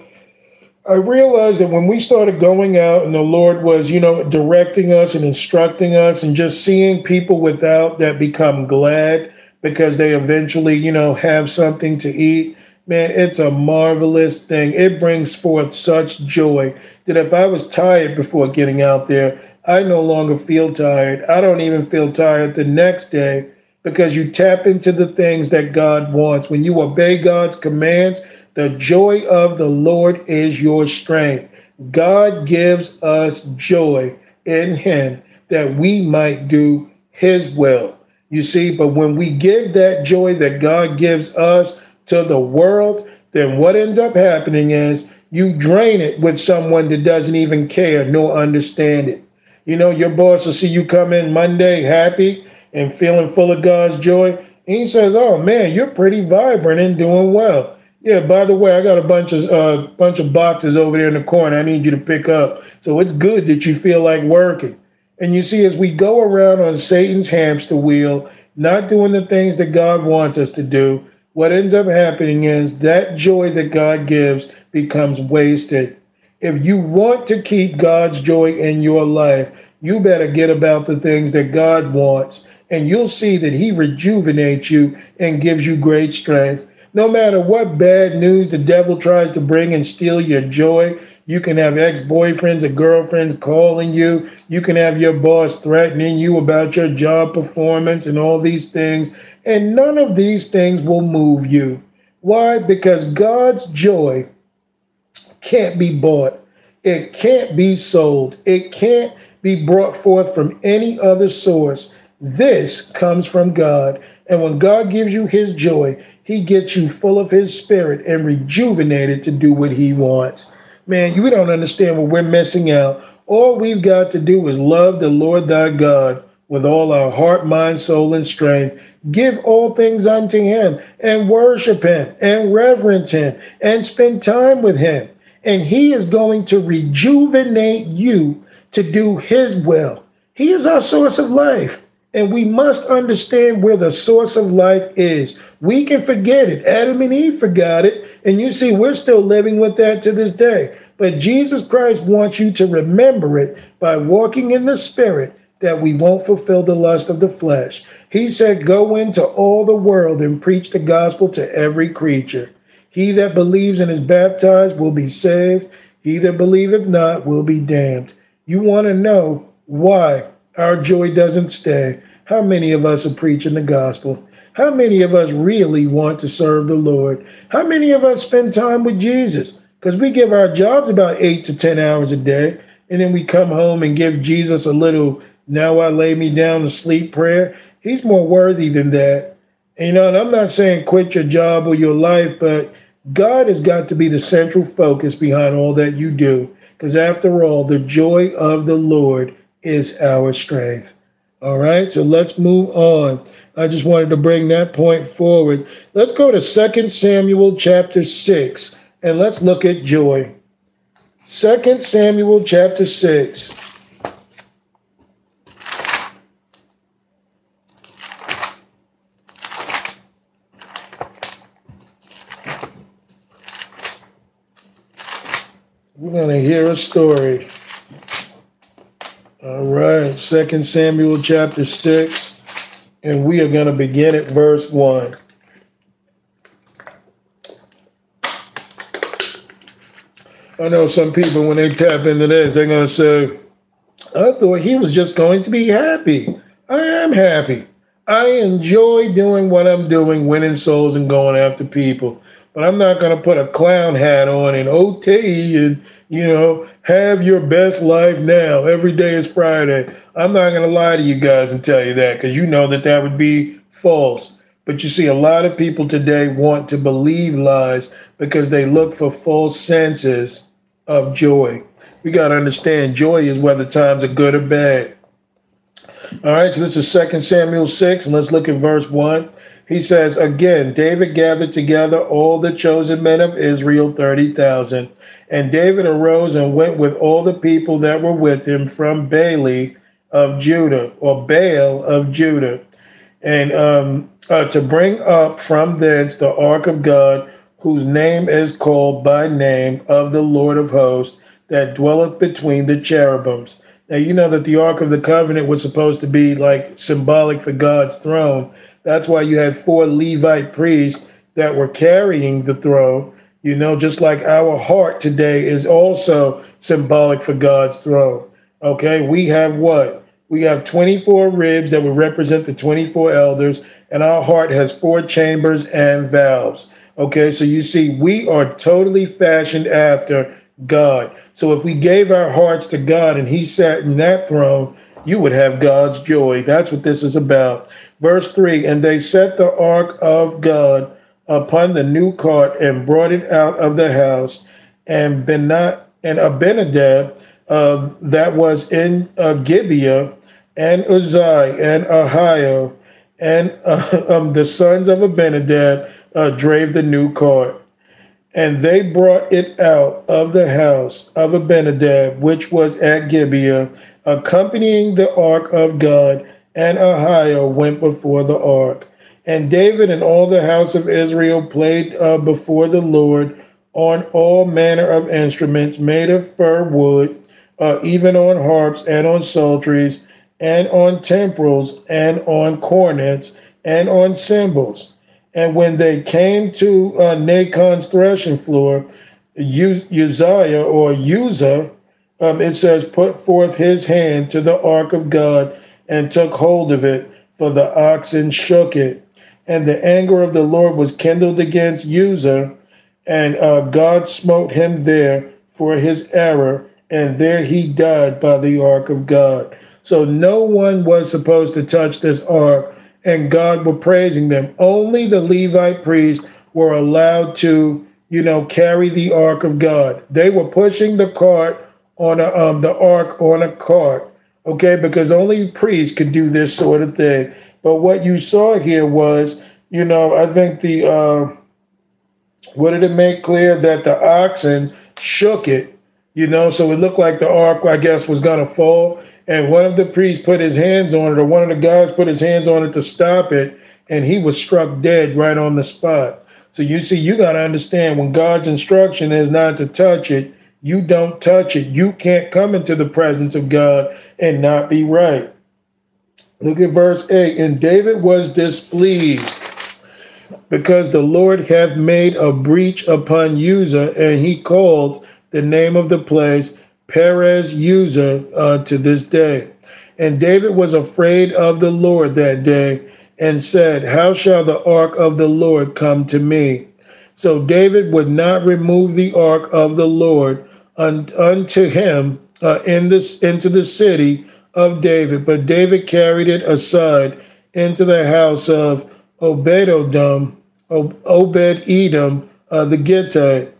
I realized that when we started going out and the Lord was, you know, directing us and instructing us and just seeing people without that become glad because they eventually, you know, have something to eat. Man, it's a marvelous thing. It brings forth such joy that if I was tired before getting out there, I no longer feel tired. I don't even feel tired the next day because you tap into the things that God wants. When you obey God's commands, the joy of the Lord is your strength. God gives us joy in Him that we might do His will. You see, but when we give that joy that God gives us to the world, then what ends up happening is you drain it with someone that doesn't even care nor understand it. You know, your boss will see you come in Monday happy and feeling full of God's joy. And he says, Oh man, you're pretty vibrant and doing well. Yeah, by the way, I got a bunch of uh, bunch of boxes over there in the corner. I need you to pick up. So it's good that you feel like working. And you see, as we go around on Satan's hamster wheel, not doing the things that God wants us to do, what ends up happening is that joy that God gives becomes wasted. If you want to keep God's joy in your life, you better get about the things that God wants, and you'll see that He rejuvenates you and gives you great strength. No matter what bad news the devil tries to bring and steal your joy, you can have ex boyfriends or girlfriends calling you. You can have your boss threatening you about your job performance and all these things. And none of these things will move you. Why? Because God's joy can't be bought, it can't be sold, it can't be brought forth from any other source. This comes from God. And when God gives you his joy, he gets you full of his spirit and rejuvenated to do what he wants man, you don't understand what we're missing out. All we've got to do is love the Lord thy God with all our heart, mind, soul, and strength. Give all things unto him and worship him and reverence him and spend time with him. And he is going to rejuvenate you to do his will. He is our source of life. And we must understand where the source of life is. We can forget it. Adam and Eve forgot it. And you see, we're still living with that to this day. But Jesus Christ wants you to remember it by walking in the Spirit that we won't fulfill the lust of the flesh. He said, Go into all the world and preach the gospel to every creature. He that believes and is baptized will be saved. He that believeth not will be damned. You want to know why our joy doesn't stay. How many of us are preaching the gospel? How many of us really want to serve the Lord? How many of us spend time with Jesus? Because we give our jobs about eight to 10 hours a day, and then we come home and give Jesus a little, now I lay me down to sleep prayer. He's more worthy than that. And, you know, and I'm not saying quit your job or your life, but God has got to be the central focus behind all that you do. Because after all, the joy of the Lord is our strength. All right, so let's move on. I just wanted to bring that point forward. Let's go to 2 Samuel chapter 6 and let's look at joy. 2 Samuel chapter 6. We're going to hear a story. All right, Second Samuel chapter 6, and we are going to begin at verse 1. I know some people, when they tap into this, they're going to say, I thought he was just going to be happy. I am happy. I enjoy doing what I'm doing, winning souls and going after people. But I'm not going to put a clown hat on and OT and, you know, have your best life now. Every day is Friday. I'm not going to lie to you guys and tell you that because you know that that would be false. But you see, a lot of people today want to believe lies because they look for false senses of joy. We got to understand joy is whether times are good or bad. All right, so this is 2 Samuel 6, and let's look at verse 1. He says, Again, David gathered together all the chosen men of Israel, 30,000. And David arose and went with all the people that were with him from Baale of Judah, or Baal of Judah, and um, uh, to bring up from thence the ark of God, whose name is called by name of the Lord of hosts, that dwelleth between the cherubims. Now, you know that the Ark of the Covenant was supposed to be like symbolic for God's throne. That's why you had four Levite priests that were carrying the throne. You know, just like our heart today is also symbolic for God's throne. Okay, we have what? We have 24 ribs that would represent the 24 elders, and our heart has four chambers and valves. Okay, so you see, we are totally fashioned after God. So if we gave our hearts to God and He sat in that throne, you would have God's joy. That's what this is about. Verse 3 And they set the ark of God upon the new cart and brought it out of the house, and Benat and Abinadab uh, that was in uh, Gibeah, and Uzziah and Ahio, and uh, *laughs* um, the sons of Abinadab uh, drave the new cart. And they brought it out of the house of Abinadab, which was at Gibeah, accompanying the ark of God, and Ahio went before the ark. And David and all the house of Israel played uh, before the Lord on all manner of instruments made of fir wood, uh, even on harps and on psalteries, and on timbrels, and on cornets, and on cymbals. And when they came to uh, Nachon's threshing floor, Uzziah or Uzzah, um, it says, put forth his hand to the ark of God and took hold of it, for the oxen shook it. And the anger of the Lord was kindled against Uzzah, and uh, God smote him there for his error, and there he died by the ark of God. So no one was supposed to touch this ark and God were praising them. Only the Levite priests were allowed to, you know, carry the ark of God. They were pushing the cart on a um, the ark on a cart, okay, because only priests could do this sort of thing. But what you saw here was, you know, I think the uh, what did it make clear that the oxen shook it, you know, so it looked like the ark, I guess, was gonna fall and one of the priests put his hands on it, or one of the guys put his hands on it to stop it, and he was struck dead right on the spot. So you see, you got to understand when God's instruction is not to touch it, you don't touch it. You can't come into the presence of God and not be right. Look at verse 8. And David was displeased because the Lord hath made a breach upon Uzzah, and he called the name of the place Perez Uzzah uh, to this day. And David was afraid of the Lord that day and said, How shall the ark of the Lord come to me? So David would not remove the ark of the Lord un- unto him uh, in this into the city of David, but David carried it aside into the house of Obed-Edom, Obed Edom, uh, the Gittite.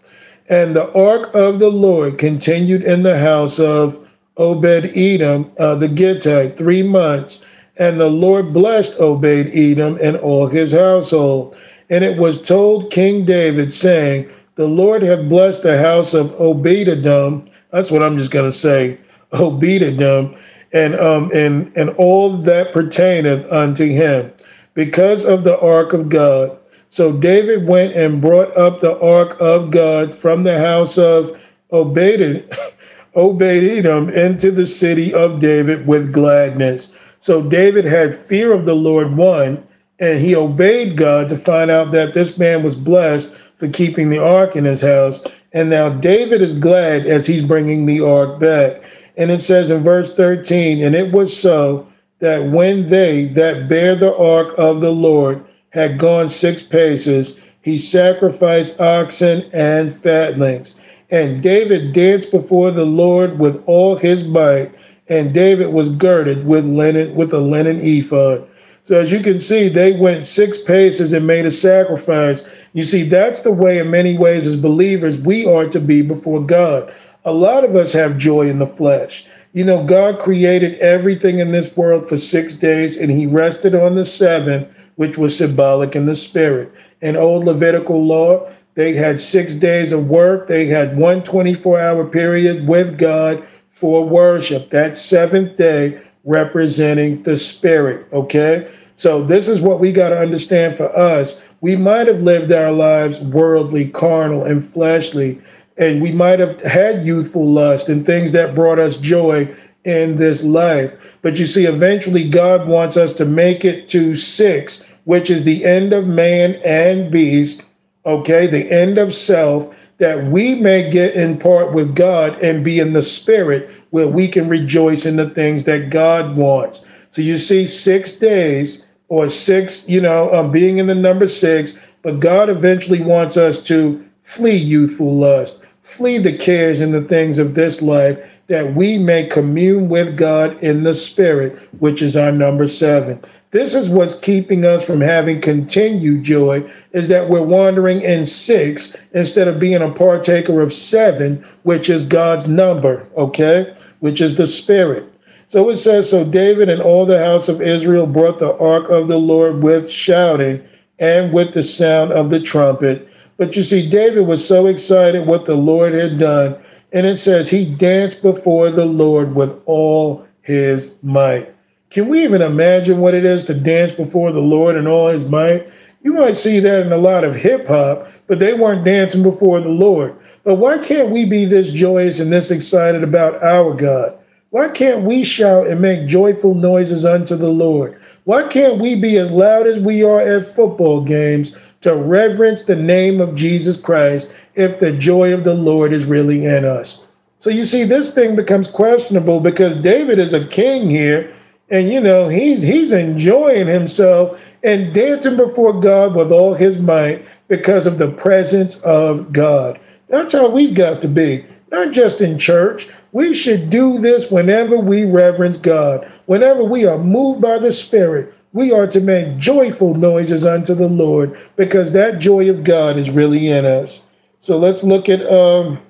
And the ark of the Lord continued in the house of Obed Edom uh, the Gittite three months. And the Lord blessed Obed Edom and all his household. And it was told King David, saying, The Lord hath blessed the house of Obed Edom. That's what I'm just going to say, Obed Edom, and, um, and, and all that pertaineth unto him, because of the ark of God. So David went and brought up the ark of God from the house of Obed, *laughs* Obed into the city of David with gladness. So David had fear of the Lord, one, and he obeyed God to find out that this man was blessed for keeping the ark in his house. And now David is glad as he's bringing the ark back. And it says in verse 13, and it was so that when they that bear the ark of the Lord had gone six paces, he sacrificed oxen and fatlings. And David danced before the Lord with all his might, and David was girded with linen with a linen ephod. So as you can see, they went six paces and made a sacrifice. You see, that's the way in many ways as believers we are to be before God. A lot of us have joy in the flesh. You know, God created everything in this world for six days and he rested on the seventh, which was symbolic in the spirit. In old Levitical law, they had six days of work. They had one 24 hour period with God for worship. That seventh day representing the spirit. Okay. So this is what we got to understand for us. We might have lived our lives worldly, carnal, and fleshly, and we might have had youthful lust and things that brought us joy in this life. But you see, eventually God wants us to make it to six, which is the end of man and beast, okay, the end of self, that we may get in part with God and be in the spirit where we can rejoice in the things that God wants. So you see, six days or six, you know, um, being in the number six, but God eventually wants us to flee youthful lust, flee the cares and the things of this life, that we may commune with God in the Spirit, which is our number seven. This is what's keeping us from having continued joy, is that we're wandering in six instead of being a partaker of seven, which is God's number, okay? Which is the Spirit. So it says, So David and all the house of Israel brought the ark of the Lord with shouting and with the sound of the trumpet. But you see, David was so excited what the Lord had done. And it says he danced before the Lord with all his might. Can we even imagine what it is to dance before the Lord in all his might? You might see that in a lot of hip hop, but they weren't dancing before the Lord. But why can't we be this joyous and this excited about our God? Why can't we shout and make joyful noises unto the Lord? Why can't we be as loud as we are at football games to reverence the name of Jesus Christ if the joy of the Lord is really in us? So you see, this thing becomes questionable because David is a king here, and you know, he's he's enjoying himself and dancing before God with all his might because of the presence of God. That's how we've got to be, not just in church, we should do this whenever we reverence God. Whenever we are moved by the Spirit, we are to make joyful noises unto the Lord because that joy of God is really in us. So let's look at, um,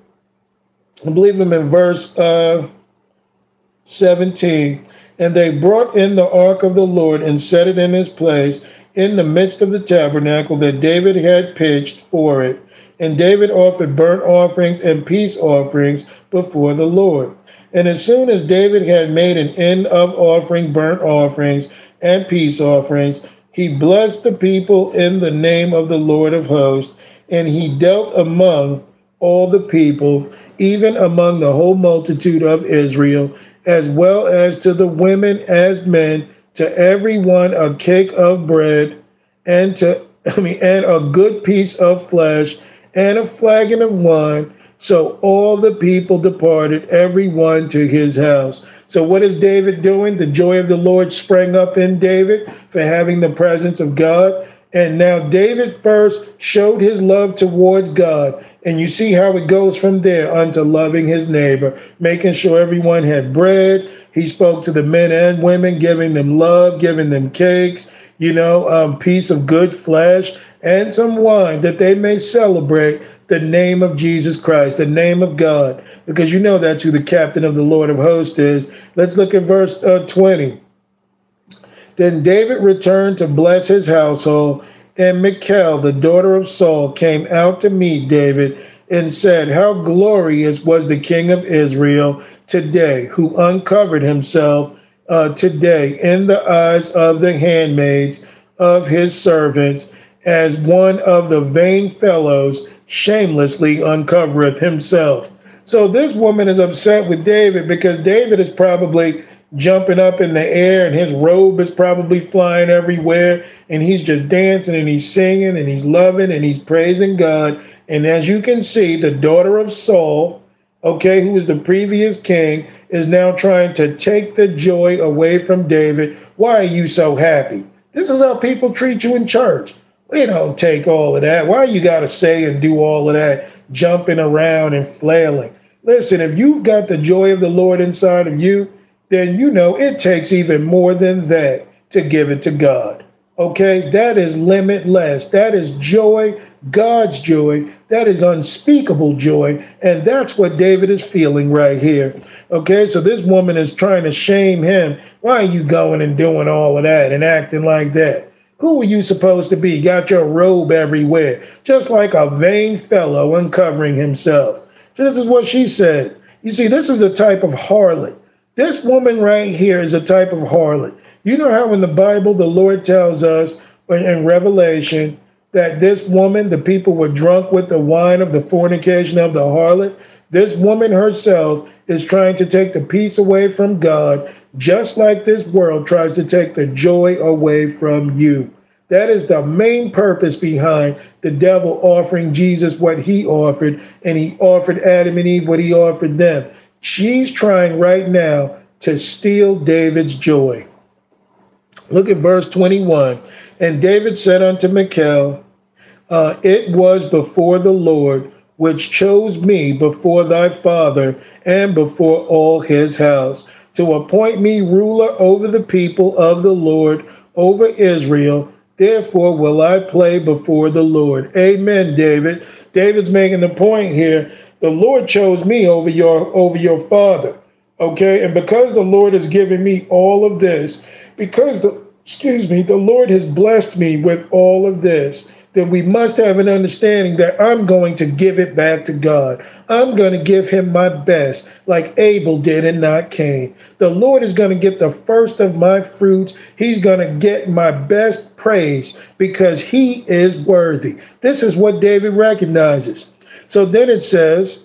I believe I'm in verse uh, 17. And they brought in the ark of the Lord and set it in his place in the midst of the tabernacle that David had pitched for it. And David offered burnt offerings and peace offerings before the Lord. And as soon as David had made an end of offering burnt offerings and peace offerings, he blessed the people in the name of the Lord of hosts, and he dealt among all the people, even among the whole multitude of Israel, as well as to the women as men, to every one a cake of bread, and to I mean, and a good piece of flesh and a flagon of wine. So all the people departed, every one to his house. So what is David doing? The joy of the Lord sprang up in David for having the presence of God. And now David first showed his love towards God. And you see how it goes from there unto loving his neighbor, making sure everyone had bread. He spoke to the men and women, giving them love, giving them cakes, you know, um, piece of good flesh and some wine that they may celebrate the name of Jesus Christ, the name of God, because you know that's who the captain of the Lord of hosts is. Let's look at verse uh, 20. Then David returned to bless his household, and Michal, the daughter of Saul, came out to meet David and said, How glorious was the king of Israel today, who uncovered himself uh, today in the eyes of the handmaids of his servants as one of the vain fellows shamelessly uncovereth himself. So this woman is upset with David because David is probably jumping up in the air and his robe is probably flying everywhere and he's just dancing and he's singing and he's loving and he's praising God. And as you can see, the daughter of Saul, okay, who was the previous king, is now trying to take the joy away from David. Why are you so happy? This is how people treat you in church. We don't take all of that. Why you got to say and do all of that jumping around and flailing? Listen, if you've got the joy of the Lord inside of you, then you know it takes even more than that to give it to God. Okay? That is limitless. That is joy God's joy. That is unspeakable joy. And that's what David is feeling right here. Okay, so this woman is trying to shame him. Why are you going and doing all of that and acting like that? Who are you supposed to be? Got your robe everywhere, just like a vain fellow uncovering himself. So this is what she said. You see, this is a type of harlot. This woman right here is a type of harlot. You know how in the Bible the Lord tells us in Revelation that this woman, the people were drunk with the wine of the fornication of the harlot? This woman herself is trying to take the peace away from God, just like this world tries to take the joy away from you. That is the main purpose behind the devil offering Jesus what he offered, and he offered Adam and Eve what he offered them. She's trying right now to steal David's joy. Look at verse 21. And David said unto Michal, uh, It was before the Lord which chose me before thy father and before all his house, to appoint me ruler over the people of the Lord, over Israel. Therefore will I play before the Lord. Amen, David. David's making the point here. The Lord chose me over your over your father. Okay, and because the Lord has given me all of this, because the excuse me, the Lord has blessed me with all of this then we must have an understanding that I'm going to give it back to God. I'm going to give him my best, like Abel did and not Cain. The Lord is going to get the first of my fruits. He's going to get my best praise because he is worthy. This is what David recognizes. So then it says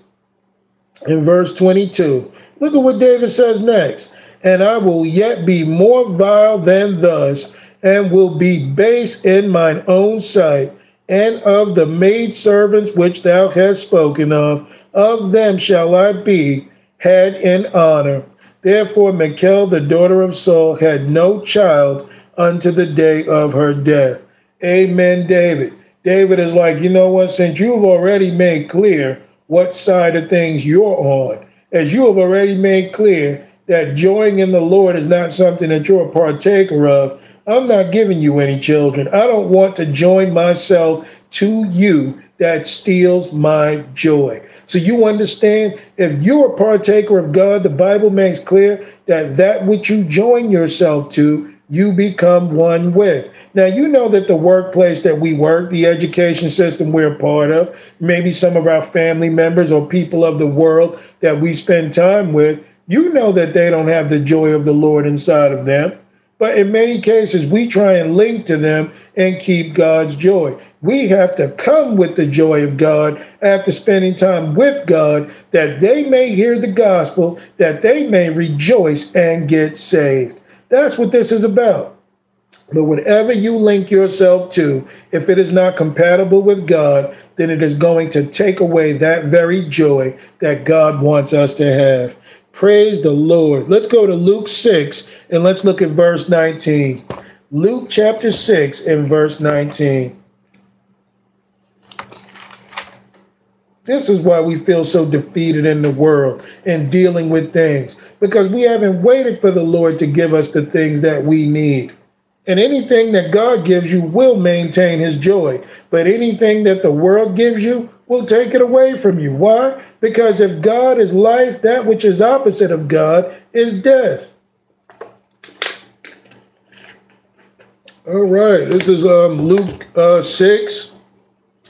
in verse 22, look at what David says next. And I will yet be more vile than thus and will be base in mine own sight, and of the maidservants which thou hast spoken of, of them shall I be had in honor. Therefore, Michal, the daughter of Saul, had no child unto the day of her death. Amen, David. David is like, you know what? Since you've already made clear what side of things you're on, as you have already made clear that joying in the Lord is not something that you're a partaker of, I'm not giving you any children. I don't want to join myself to you that steals my joy. So you understand, if you're a partaker of God, the Bible makes clear that that which you join yourself to, you become one with. Now, you know that the workplace that we work, the education system we're part of, maybe some of our family members or people of the world that we spend time with, you know that they don't have the joy of the Lord inside of them. But in many cases, we try and link to them and keep God's joy. We have to come with the joy of God after spending time with God that they may hear the gospel, that they may rejoice and get saved. That's what this is about. But whatever you link yourself to, if it is not compatible with God, then it is going to take away that very joy that God wants us to have. Praise the Lord. Let's go to Luke 6 and let's look at verse 19. Luke chapter 6 and verse 19. This is why we feel so defeated in the world and dealing with things because we haven't waited for the Lord to give us the things that we need. And anything that God gives you will maintain his joy. But anything that the world gives you will take it away from you. Why? Because if God is life, that which is opposite of God is death. All right, this is um, Luke uh, 6,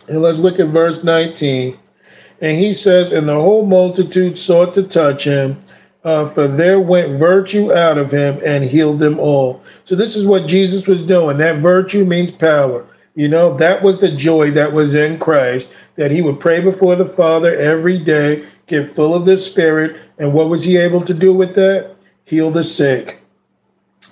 and let's look at verse 19. And he says, And the whole multitude sought to touch him, uh, for there went virtue out of him and healed them all. So, this is what Jesus was doing. That virtue means power. You know, that was the joy that was in Christ, that he would pray before the Father every day, get full of the Spirit. And what was he able to do with that? Heal the sick.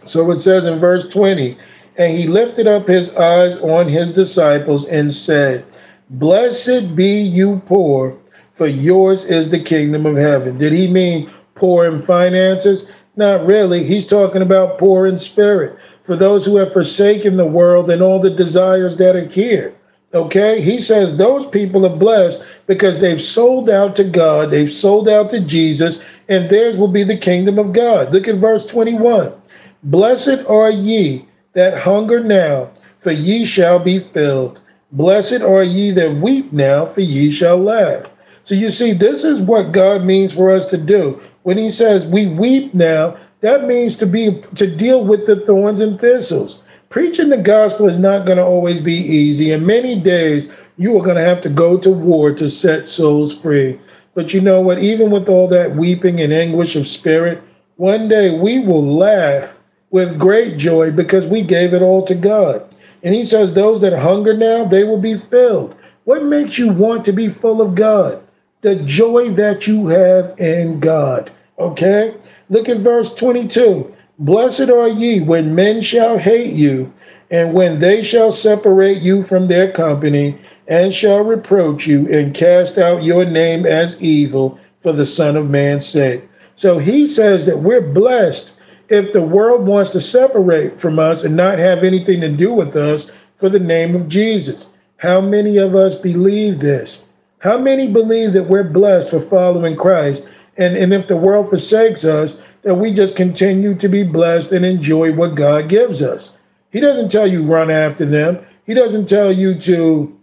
So it says in verse 20, and he lifted up his eyes on his disciples and said, Blessed be you poor, for yours is the kingdom of heaven. Did he mean poor in finances? Not really. He's talking about poor in spirit for those who have forsaken the world and all the desires that are here. Okay, he says those people are blessed because they've sold out to God, they've sold out to Jesus, and theirs will be the kingdom of God. Look at verse 21. Blessed are ye that hunger now, for ye shall be filled. Blessed are ye that weep now, for ye shall laugh. So you see, this is what God means for us to do. When he says we weep now, that means to be to deal with the thorns and thistles. Preaching the gospel is not going to always be easy, and many days you are going to have to go to war to set souls free. But you know what? Even with all that weeping and anguish of spirit, one day we will laugh with great joy because we gave it all to God. And he says, Those that hunger now, they will be filled. What makes you want to be full of God? The joy that you have in God. Okay? Look at verse 22. Blessed are ye when men shall hate you, and when they shall separate you from their company, and shall reproach you, and cast out your name as evil for the Son of Man's sake. So he says that we're blessed if the world wants to separate from us and not have anything to do with us for the name of Jesus. How many of us believe this? How many believe that we're blessed for following Christ? And, and if the world forsakes us, that we just continue to be blessed and enjoy what God gives us. He doesn't tell you run after them. He doesn't tell you to,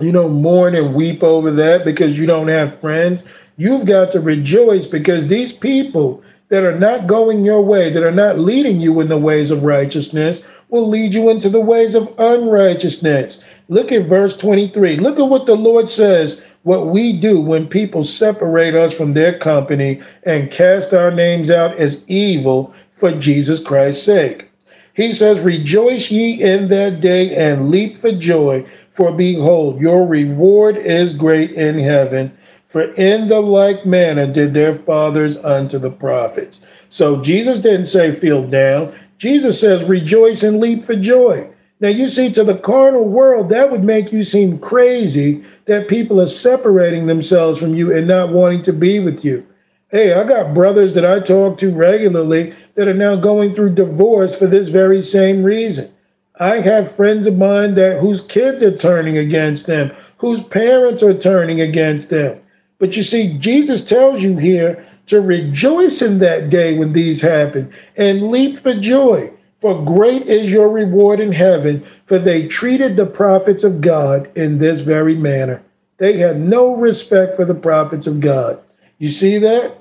you know, mourn and weep over that because you don't have friends. You've got to rejoice because these people that are not going your way, that are not leading you in the ways of righteousness, will lead you into the ways of unrighteousness. Look at verse 23. Look at what the Lord says what we do when people separate us from their company and cast our names out as evil for Jesus Christ's sake. He says, Rejoice ye in that day and leap for joy, for behold, your reward is great in heaven. For in the like manner did their fathers unto the prophets. So Jesus didn't say, Feel down. Jesus says, Rejoice and leap for joy. Now, you see, to the carnal world, that would make you seem crazy that people are separating themselves from you and not wanting to be with you. Hey, I got brothers that I talk to regularly that are now going through divorce for this very same reason. I have friends of mine that whose kids are turning against them, whose parents are turning against them. But you see, Jesus tells you here to rejoice in that day when these happen and leap for joy. For great is your reward in heaven, for they treated the prophets of God in this very manner. They had no respect for the prophets of God. You see that?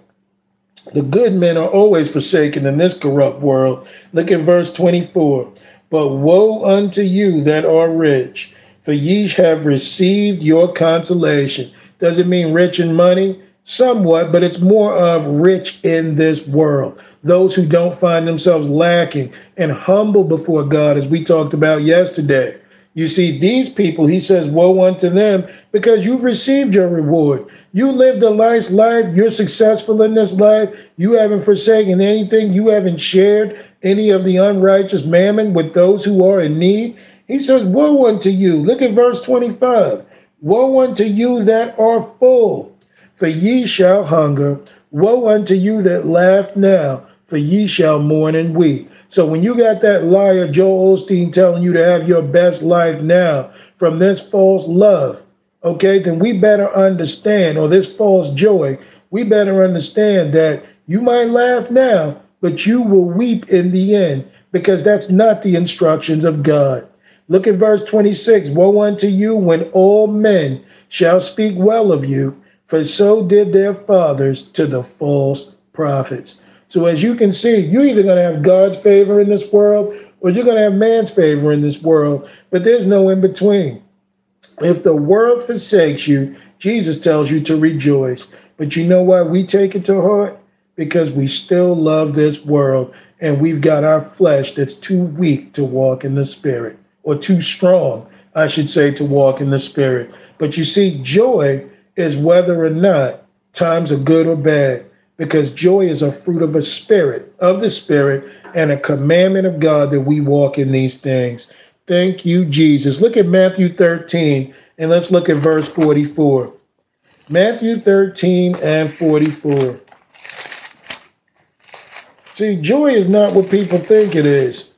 The good men are always forsaken in this corrupt world. Look at verse 24. But woe unto you that are rich, for ye have received your consolation. Does it mean rich in money? Somewhat, but it's more of rich in this world those who don't find themselves lacking and humble before God, as we talked about yesterday. You see, these people, he says, woe unto them because you've received your reward. You lived a nice life. You're successful in this life. You haven't forsaken anything. You haven't shared any of the unrighteous mammon with those who are in need. He says, Woe unto you. Look at verse 25. Woe unto you that are full, for ye shall hunger. Woe unto you that laugh now, for ye shall mourn and weep. So when you got that liar Joel Osteen telling you to have your best life now from this false love, okay, then we better understand, or this false joy, we better understand that you might laugh now, but you will weep in the end, because that's not the instructions of God. Look at verse 26 Woe unto you when all men shall speak well of you, for so did their fathers to the false prophets. So as you can see, you're either going to have God's favor in this world or you're going to have man's favor in this world, but there's no in between. If the world forsakes you, Jesus tells you to rejoice. But you know why we take it to heart? Because we still love this world and we've got our flesh that's too weak to walk in the spirit, or too strong, I should say, to walk in the spirit. But you see, joy is whether or not times are good or bad because joy is a fruit of a spirit, of the spirit, and a commandment of God that we walk in these things. Thank you, Jesus. Look at Matthew 13 and let's look at verse 44. Matthew 13 and 44. See, joy is not what people think it is.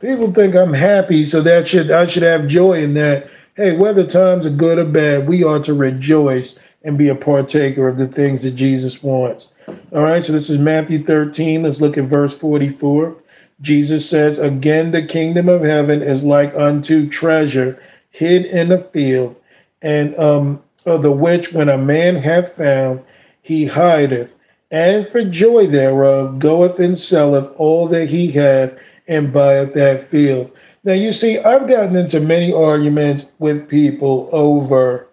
People think I'm happy, so that should I should have joy in that. Hey, whether times are good or bad, we are to rejoice and be a partaker of the things that Jesus wants. All right, so this is Matthew 13. Let's look at verse 44. Jesus says, Again, the kingdom of heaven is like unto treasure hid in a field, and um, of the which when a man hath found, he hideth, and for joy thereof goeth and selleth all that he hath, and buyeth that field. Now, you see, I've gotten into many arguments with people over,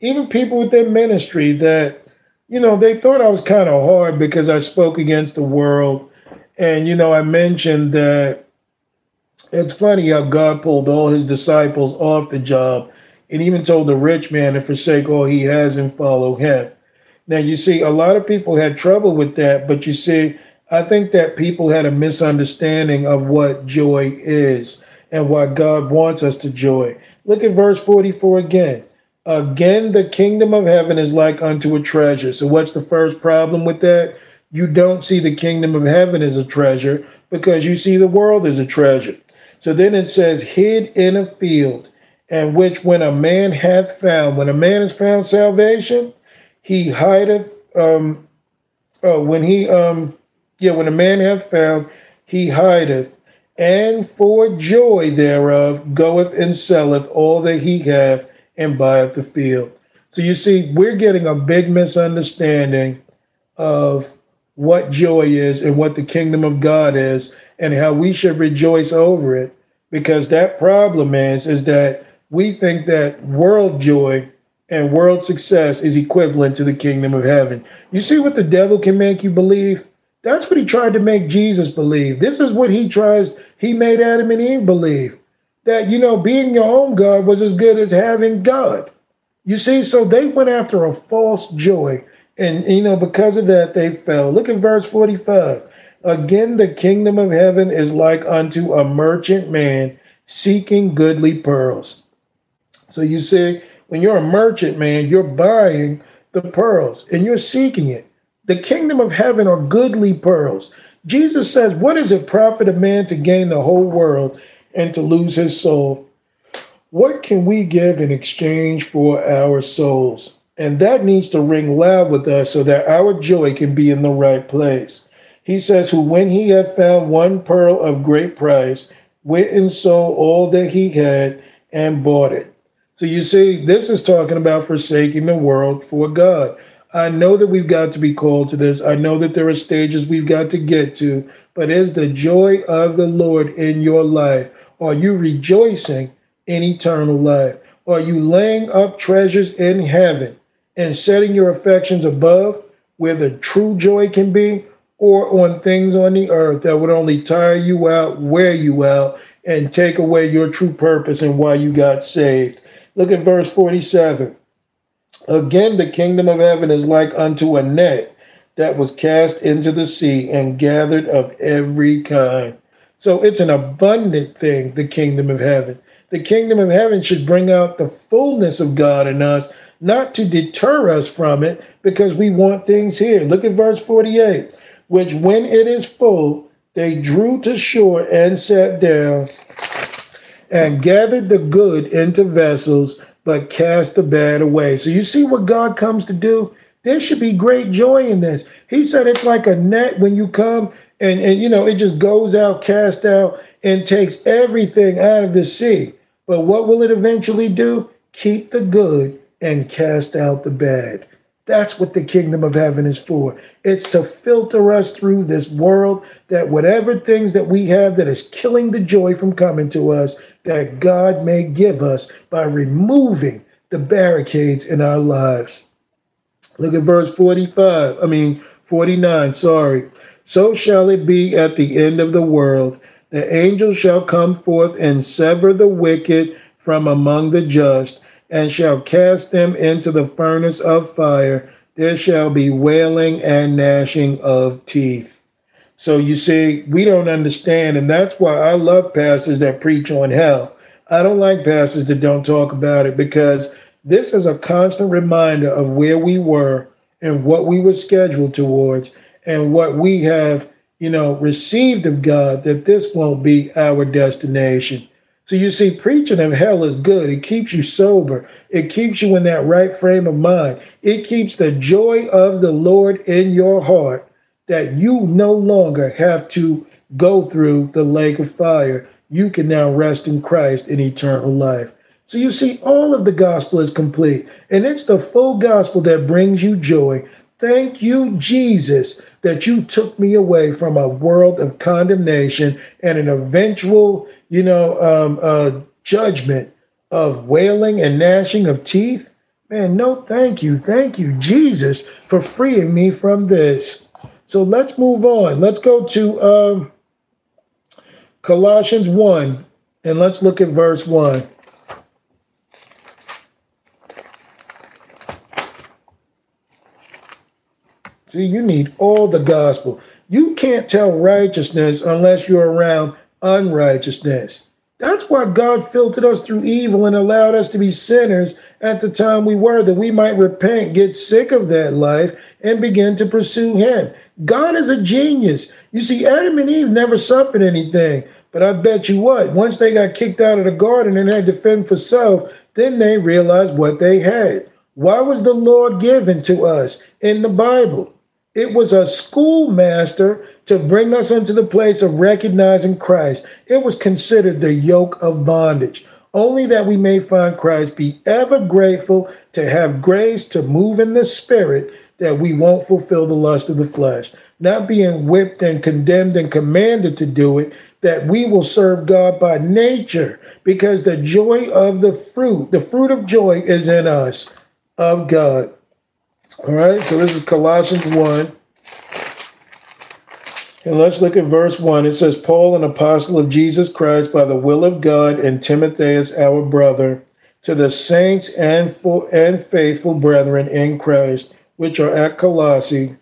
even people within ministry, that, you know, they thought I was kind of hard because I spoke against the world. And, you know, I mentioned that it's funny how God pulled all his disciples off the job and even told the rich man to forsake all he has and follow him. Now, you see, a lot of people had trouble with that, but you see, I think that people had a misunderstanding of what joy is and why God wants us to joy. Look at verse 44 again. Again, the kingdom of heaven is like unto a treasure. So, what's the first problem with that? You don't see the kingdom of heaven as a treasure because you see the world as a treasure. So then it says, hid in a field, and which when a man hath found, when a man has found salvation, he hideth, um, oh, when he, um, yeah, when a man hath found, he hideth, and for joy thereof goeth and selleth all that he hath and buyeth the field. So you see, we're getting a big misunderstanding of what joy is and what the kingdom of God is and how we should rejoice over it. Because that problem is, is that we think that world joy and world success is equivalent to the kingdom of heaven. You see what the devil can make you believe? That's what he tried to make Jesus believe. This is what he tries, he made Adam and Eve believe that, you know, being your own God was as good as having God. You see, so they went after a false joy. And, you know, because of that, they fell. Look at verse 45. Again, the kingdom of heaven is like unto a merchant man seeking goodly pearls. So you see, when you're a merchant man, you're buying the pearls and you're seeking it. The kingdom of heaven are goodly pearls. Jesus says, What does it profit a man to gain the whole world and to lose his soul? What can we give in exchange for our souls? And that needs to ring loud with us so that our joy can be in the right place. He says, Who when he had found one pearl of great price, went and sold all that he had and bought it. So you see, this is talking about forsaking the world for God. I know that we've got to be called to this. I know that there are stages we've got to get to, but is the joy of the Lord in your life? Are you rejoicing in eternal life? Are you laying up treasures in heaven and setting your affections above where the true joy can be, or on things on the earth that would only tire you out, wear you out, and take away your true purpose and why you got saved? Look at verse 47. Again, the kingdom of heaven is like unto a net that was cast into the sea and gathered of every kind. So it's an abundant thing, the kingdom of heaven. The kingdom of heaven should bring out the fullness of God in us, not to deter us from it because we want things here. Look at verse 48, which when it is full, they drew to shore and sat down and gathered the good into vessels but cast the bad away. So you see what God comes to do? There should be great joy in this. He said it's like a net when you come and, and you know, it just goes out, cast out, and takes everything out of the sea. But what will it eventually do? Keep the good and cast out the bad. That's what the kingdom of heaven is for. It's to filter us through this world that whatever things that we have that is killing the joy from coming to us, that God may give us by removing the barricades in our lives. Look at verse 45, I mean 49, sorry. So shall it be at the end of the world. The angels shall come forth and sever the wicked from among the just, and shall cast them into the furnace of fire. There shall be wailing and gnashing of teeth. So you see, we don't understand, and that's why I love pastors that preach on hell. I don't like pastors that don't talk about it because this is a constant reminder of where we were and what we were scheduled towards and what we have, you know, received of God, that this won't be our destination. So you see, preaching of hell is good. It keeps you sober. It keeps you in that right frame of mind. It keeps the joy of the Lord in your heart that you no longer have to go through the lake of fire. You can now rest in Christ in eternal life. So you see, all of the gospel is complete, and it's the full gospel that brings you joy. Thank you, Jesus, that you took me away from a world of condemnation and an eventual, you know, um, uh, judgment of wailing and gnashing of teeth. Man, no, thank you. Thank you, Jesus, for freeing me from this. So let's move on. Let's go to um, Colossians 1, and let's look at verse 1. See, you need all the gospel. You can't tell righteousness unless you're around unrighteousness. That's why God filtered us through evil and allowed us to be sinners at the time we were, that we might repent, get sick of that life, and begin to pursue Him. God is a genius. You see, Adam and Eve never suffered anything. But I bet you what, once they got kicked out of the garden and had to fend for self, then they realized what they had. Why was the Lord given to us in the Bible? It was a schoolmaster to bring us into the place of recognizing Christ. It was considered the yoke of bondage. Only that we may find Christ, be ever grateful to have grace to move in the spirit, that we won't fulfill the lust of the flesh. Not being whipped and condemned and commanded to do it, that we will serve God by nature, because the joy of the fruit, the fruit of joy is in us of God. All right, so this is Colossians 1. And let's look at verse 1. It says, Paul, an apostle of Jesus Christ by the will of God, and Timotheus, our brother, to the saints and, full, and faithful brethren in Christ, which are at Colossae,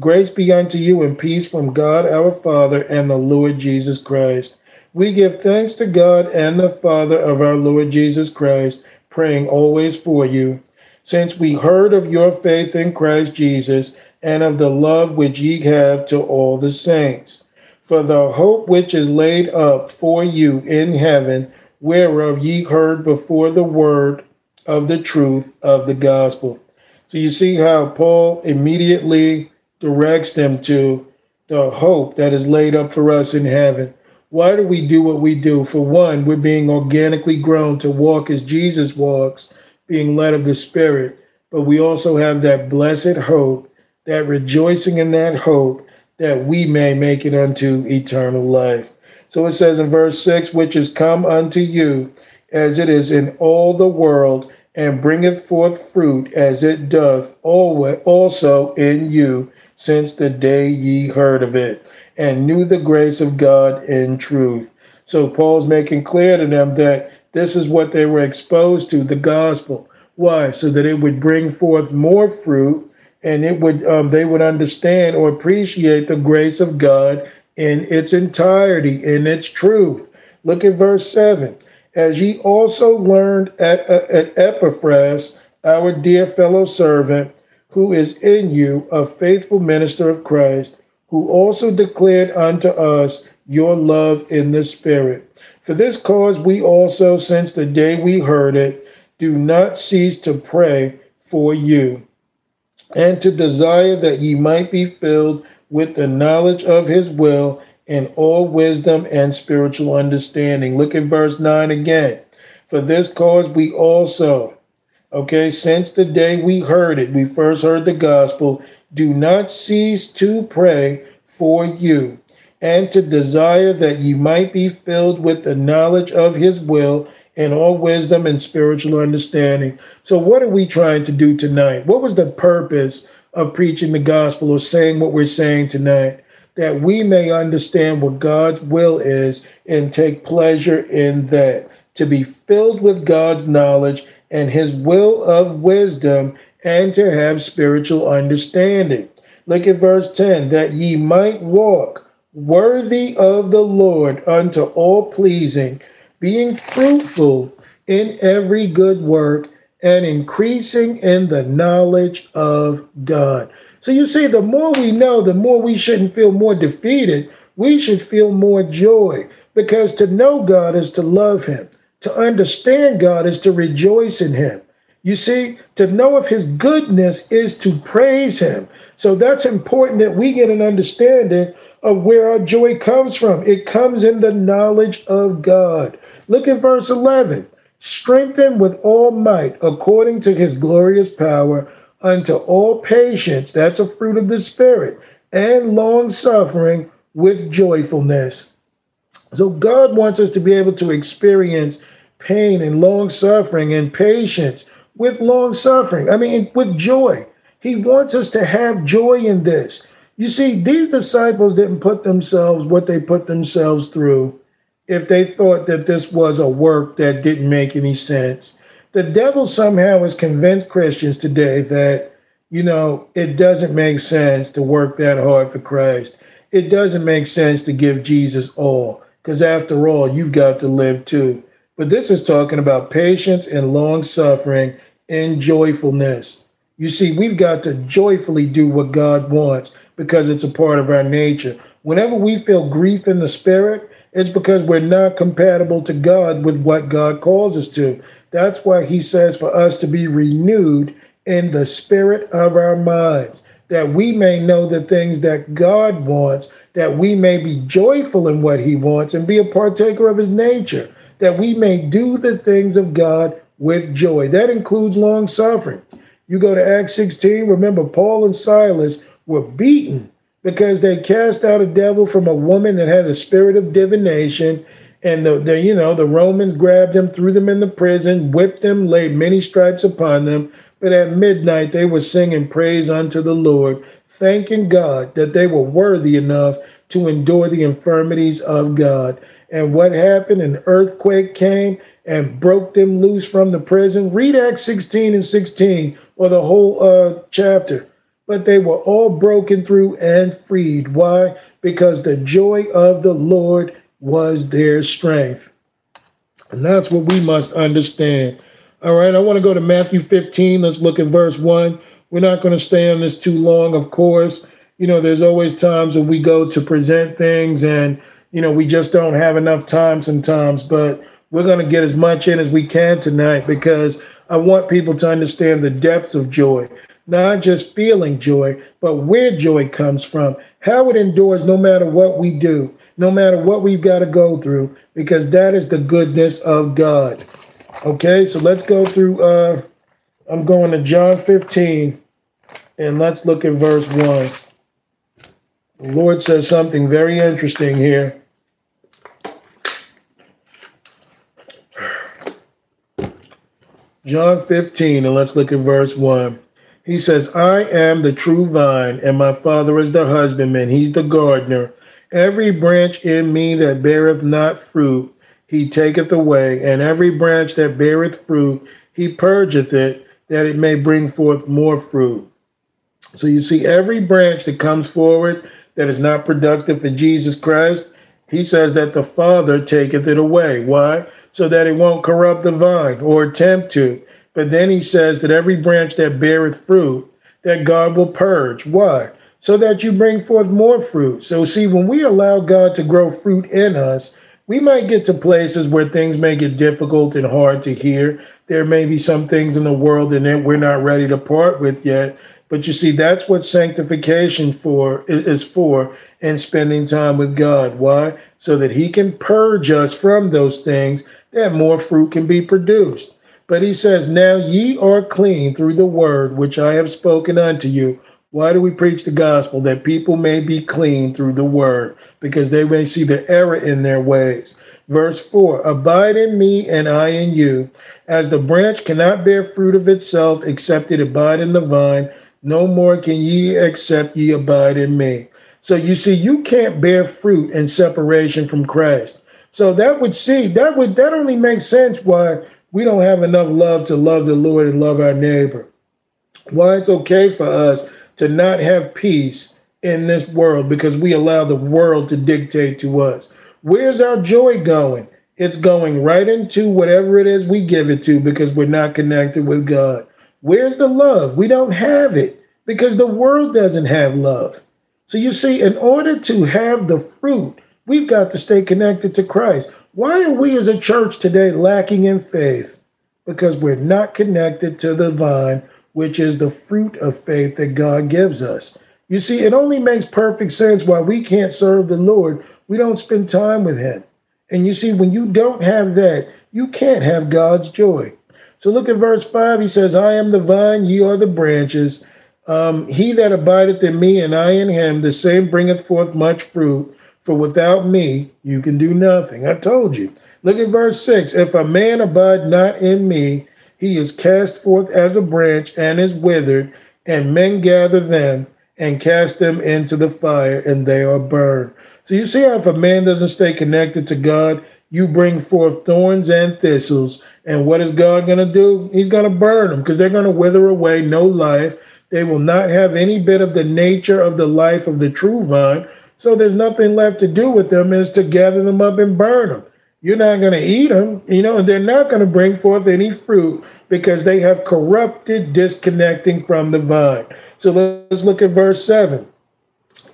grace be unto you and peace from God our Father and the Lord Jesus Christ. We give thanks to God and the Father of our Lord Jesus Christ, praying always for you since we heard of your faith in Christ Jesus and of the love which ye have to all the saints. For the hope which is laid up for you in heaven, whereof ye heard before the word of the truth of the gospel. So you see how Paul immediately directs them to the hope that is laid up for us in heaven. Why do we do what we do? For one, we're being organically grown to walk as Jesus walks being led of the Spirit, but we also have that blessed hope, that rejoicing in that hope that we may make it unto eternal life. So it says in verse 6, which is come unto you as it is in all the world, and bringeth forth fruit as it doth always also in you, since the day ye heard of it, and knew the grace of God in truth. So Paul's making clear to them that this is what they were exposed to, the gospel. Why? So that it would bring forth more fruit and it would um, they would understand or appreciate the grace of God in its entirety, in its truth. Look at verse 7. As ye also learned at, uh, at Epaphras, our dear fellow servant, who is in you, a faithful minister of Christ, who also declared unto us your love in the Spirit. For this cause we also, since the day we heard it, do not cease to pray for you, and to desire that ye might be filled with the knowledge of his will in all wisdom and spiritual understanding. Look at verse 9 again. For this cause we also, okay, since the day we heard it, we first heard the gospel, do not cease to pray for you and to desire that ye might be filled with the knowledge of his will and all wisdom and spiritual understanding. So, what are we trying to do tonight? What was the purpose of preaching the gospel or saying what we're saying tonight? That we may understand what God's will is and take pleasure in that. To be filled with God's knowledge and his will of wisdom and to have spiritual understanding. Look at verse 10 that ye might walk worthy of the Lord unto all pleasing, being fruitful in every good work and increasing in the knowledge of God. So you see, the more we know, the more we shouldn't feel more defeated. We should feel more joy because to know God is to love Him. To understand God is to rejoice in Him. You see, to know of His goodness is to praise Him. So that's important that we get an understanding of where our joy comes from. It comes in the knowledge of God. Look at verse 11. strengthened with all might according to his glorious power unto all patience, that's a fruit of the Spirit, and long suffering with joyfulness. So God wants us to be able to experience pain and long suffering and patience with long suffering. I mean, with joy. He wants us to have joy in this. You see, these disciples didn't put themselves what they put themselves through if they thought that this was a work that didn't make any sense. The devil somehow has convinced Christians today that, you know, it doesn't make sense to work that hard for Christ. It doesn't make sense to give Jesus all, because after all, you've got to live too. But this is talking about patience and long suffering and joyfulness. You see, we've got to joyfully do what God wants because it's a part of our nature. Whenever we feel grief in the spirit, it's because we're not compatible to God with what God calls us to. That's why he says for us to be renewed in the spirit of our minds, that we may know the things that God wants, that we may be joyful in what he wants and be a partaker of his nature, that we may do the things of God with joy. That includes long suffering. You go to Acts 16, remember Paul and Silas were beaten because they cast out a devil from a woman that had a spirit of divination. And the, the you know the Romans grabbed them, threw them in the prison, whipped them, laid many stripes upon them. But at midnight they were singing praise unto the Lord, thanking God that they were worthy enough to endure the infirmities of God. And what happened? An earthquake came and broke them loose from the prison. Read Acts 16 and 16 or the whole uh, chapter but they were all broken through and freed. Why? Because the joy of the Lord was their strength. And that's what we must understand. All right, I want to go to Matthew 15. Let's look at verse 1. We're not going to stay on this too long, of course. You know, there's always times when we go to present things and, you know, we just don't have enough time sometimes, but we're going to get as much in as we can tonight because I want people to understand the depths of joy not just feeling joy, but where joy comes from, how it endures no matter what we do, no matter what we've got to go through, because that is the goodness of God. Okay, so let's go through. Uh, I'm going to John 15, and let's look at verse 1. The Lord says something very interesting here. John 15, and let's look at verse 1. He says, I am the true vine, and my Father is the husbandman. He's the gardener. Every branch in me that beareth not fruit, he taketh away, and every branch that beareth fruit, he purgeth it, that it may bring forth more fruit. So you see, every branch that comes forward that is not productive for Jesus Christ, he says that the Father taketh it away. Why? So that it won't corrupt the vine or attempt to. But then he says that every branch that beareth fruit, that God will purge. Why? So that you bring forth more fruit. So, see, when we allow God to grow fruit in us, we might get to places where things may get difficult and hard to hear. There may be some things in the world that we're not ready to part with yet. But you see, that's what sanctification for is for and spending time with God. Why? So that He can purge us from those things that more fruit can be produced. But he says, Now ye are clean through the word which I have spoken unto you. Why do we preach the gospel? That people may be clean through the word, because they may see the error in their ways. Verse 4 Abide in me, and I in you. As the branch cannot bear fruit of itself except it abide in the vine, no more can ye except ye abide in me. So you see, you can't bear fruit in separation from Christ. So that would see that would that only makes sense why we don't have enough love to love the Lord and love our neighbor. Why it's okay for us to not have peace in this world because we allow the world to dictate to us. Where's our joy going? It's going right into whatever it is we give it to because we're not connected with God. Where's the love? We don't have it because the world doesn't have love. So you see, in order to have the fruit, we've got to stay connected to Christ. Why are we as a church today lacking in faith? Because we're not connected to the vine, which is the fruit of faith that God gives us. You see, it only makes perfect sense why we can't serve the Lord. We don't spend time with Him. And you see, when you don't have that, you can't have God's joy. So look at verse 5. He says, I am the vine, ye are the branches. Um, he that abideth in me and I in him, the same bringeth forth much fruit. For without me, you can do nothing. I told you. Look at verse 6. If a man abide not in me, he is cast forth as a branch and is withered, and men gather them and cast them into the fire, and they are burned. So you see how if a man doesn't stay connected to God, you bring forth thorns and thistles. And what is God going to do? He's going to burn them because they're going to wither away, no life. They will not have any bit of the nature of the life of the true vine. So there's nothing left to do with them is to gather them up and burn them. You're not going to eat them, you know, and they're not going to bring forth any fruit because they have corrupted, disconnecting from the vine. So let's look at verse 7.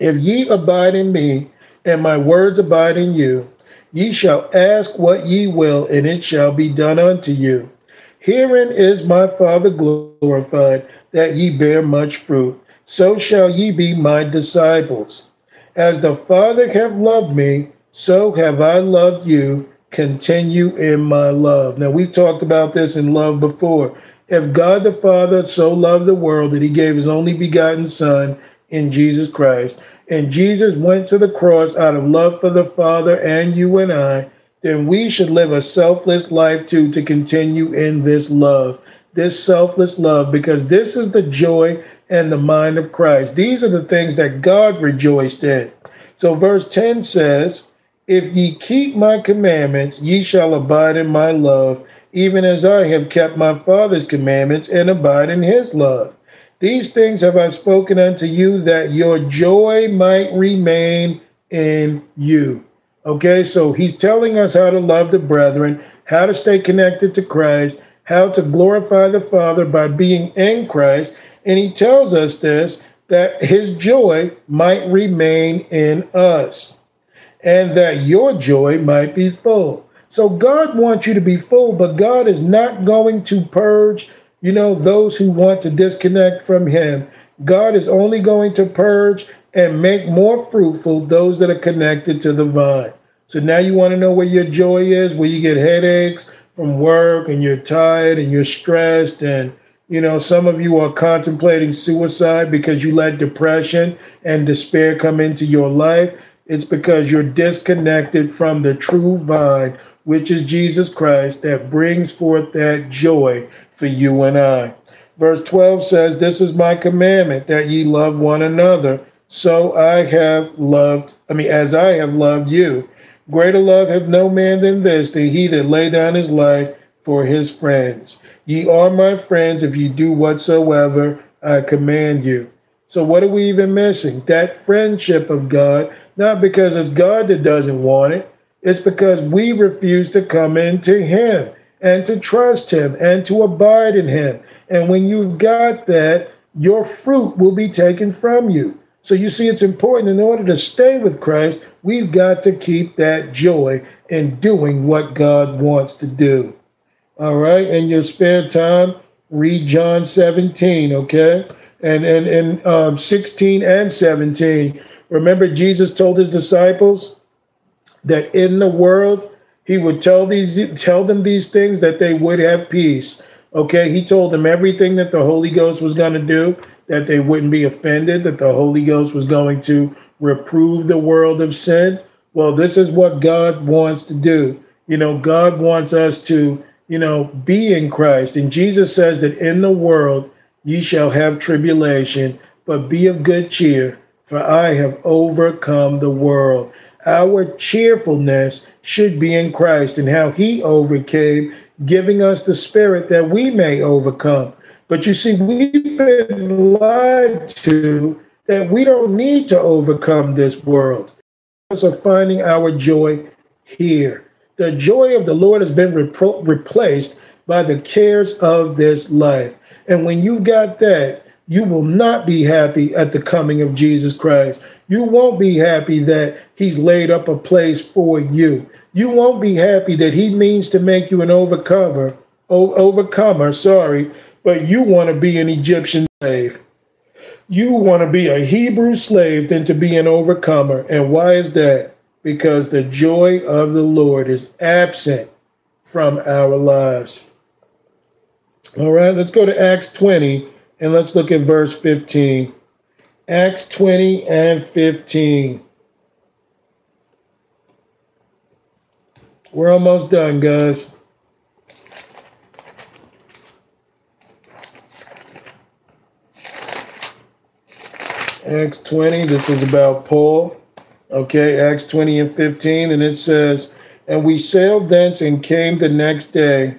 If ye abide in me, and my words abide in you, ye shall ask what ye will, and it shall be done unto you. Herein is my Father glorified, that ye bear much fruit. So shall ye be my disciples. As the Father hath loved me, so have I loved you. Continue in my love. Now, we've talked about this in love before. If God the Father so loved the world that he gave his only begotten Son in Jesus Christ, and Jesus went to the cross out of love for the Father and you and I, then we should live a selfless life too to continue in this love, this selfless love, because this is the joy and the mind of Christ. These are the things that God rejoiced in. So, verse 10 says, If ye keep my commandments, ye shall abide in my love, even as I have kept my Father's commandments and abide in his love. These things have I spoken unto you that your joy might remain in you. Okay, so he's telling us how to love the brethren, how to stay connected to Christ, how to glorify the Father by being in Christ. And he tells us this that his joy might remain in us and that your joy might be full. So God wants you to be full, but God is not going to purge you know, those who want to disconnect from Him. God is only going to purge and make more fruitful those that are connected to the vine. So now you want to know where your joy is, where you get headaches from work and you're tired and you're stressed and you know, some of you are contemplating suicide because you let depression and despair come into your life. It's because you're disconnected from the true vine, which is Jesus Christ, that brings forth that joy for you and I. Verse 12 says, This is my commandment that ye love one another. So I have loved, I mean, as I have loved you. Greater love have no man than this, than he that lay down his life for his friends. Ye are my friends if ye do whatsoever I command you. So, what are we even missing? That friendship of God, not because it's God that doesn't want it, it's because we refuse to come into Him and to trust Him and to abide in Him. And when you've got that, your fruit will be taken from you. So you see, it's important in order to stay with Christ, we've got to keep that joy in doing what God wants to do. All right, in your spare time, read John 17, okay? And and and um, 16 and 17. Remember, Jesus told his disciples that in the world he would tell these tell them these things that they would have peace. Okay, he told them everything that the Holy Ghost was going to do, that they wouldn't be offended, that the Holy Ghost was going to reprove the world of sin. Well, this is what God wants to do. You know, God wants us to, you know, be in Christ. And Jesus says that in the world ye shall have tribulation, but be of good cheer, for I have overcome the world. Our cheerfulness should be in Christ and how he overcame, giving us the spirit that we may overcome. But you see, we've been lied to that we don't need to overcome this world. Because of finding our joy here. The joy of the Lord has been repro- replaced by the cares of this life. And when you've got that, you will not be happy at the coming of Jesus Christ. You won't be happy that he's laid up a place for you. You won't be happy that he means to make you an overcomer, overcomer, sorry, but you want to be an Egyptian slave. You want to be a Hebrew slave than to be an overcomer. And why is that? Because the joy of the Lord is absent from our lives. All right, let's go to Acts 20 and let's look at verse 15. Acts 20 and 15. We're almost done, guys. Acts 20, this is about Paul. Okay, Acts 20 and 15, and it says, And we sailed thence and came the next day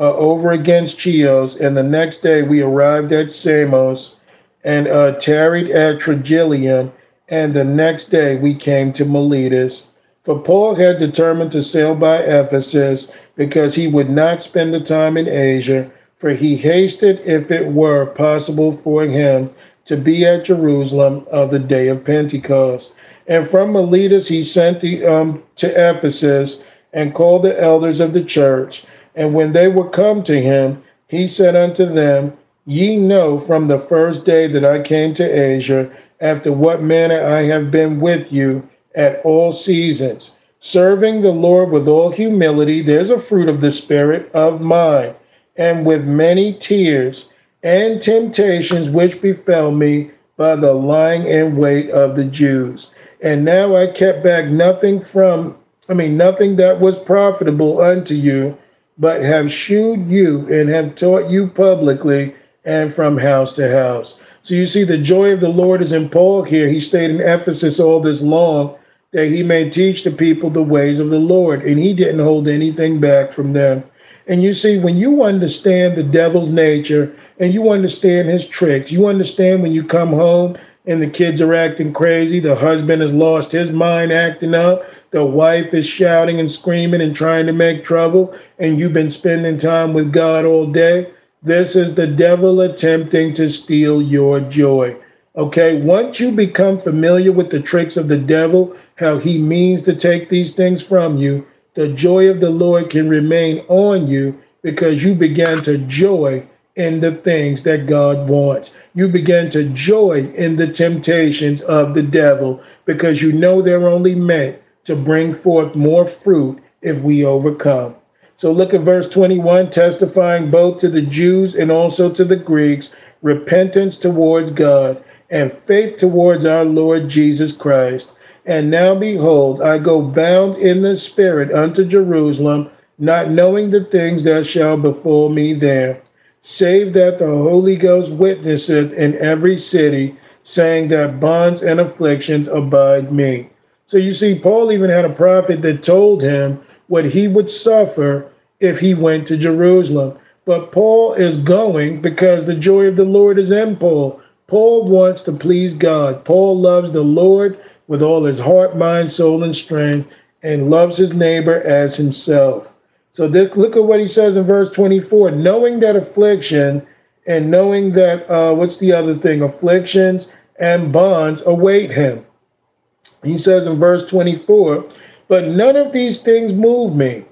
uh, over against Chios, and the next day we arrived at Samos and uh, tarried at Trogyllium, and the next day we came to Miletus. For Paul had determined to sail by Ephesus because he would not spend the time in Asia, for he hasted, if it were possible for him, to be at Jerusalem of the day of Pentecost. And from Miletus he sent the, um, to Ephesus and called the elders of the church. And when they were come to him, he said unto them, Ye know from the first day that I came to Asia, after what manner I have been with you at all seasons, serving the Lord with all humility. There's a fruit of the Spirit of mine, and with many tears and temptations which befell me by the lying in wait of the Jews. And now I kept back nothing from, I mean, nothing that was profitable unto you, but have shewed you and have taught you publicly and from house to house. So you see, the joy of the Lord is in Paul here. He stayed in Ephesus all this long that he may teach the people the ways of the Lord, and he didn't hold anything back from them. And you see, when you understand the devil's nature and you understand his tricks, you understand when you come home and the kids are acting crazy, the husband has lost his mind acting up, the wife is shouting and screaming and trying to make trouble, and you've been spending time with God all day. This is the devil attempting to steal your joy. Okay, once you become familiar with the tricks of the devil, how he means to take these things from you, the joy of the Lord can remain on you because you began to joy in the things that God wants. You begin to joy in the temptations of the devil because you know they're only meant to bring forth more fruit if we overcome. So look at verse 21 testifying both to the Jews and also to the Greeks repentance towards God and faith towards our Lord Jesus Christ and now behold, I go bound in the Spirit unto Jerusalem, not knowing the things that shall befall me there, save that the Holy Ghost witnesseth in every city, saying that bonds and afflictions abide me. So you see, Paul even had a prophet that told him what he would suffer if he went to Jerusalem. But Paul is going because the joy of the Lord is in Paul. Paul wants to please God. Paul loves the Lord with all his heart, mind, soul, and strength, and loves his neighbor as himself. So this, look at what he says in verse 24 knowing that affliction and knowing that, uh, what's the other thing? Afflictions and bonds await him. He says in verse 24, but none of these things move me.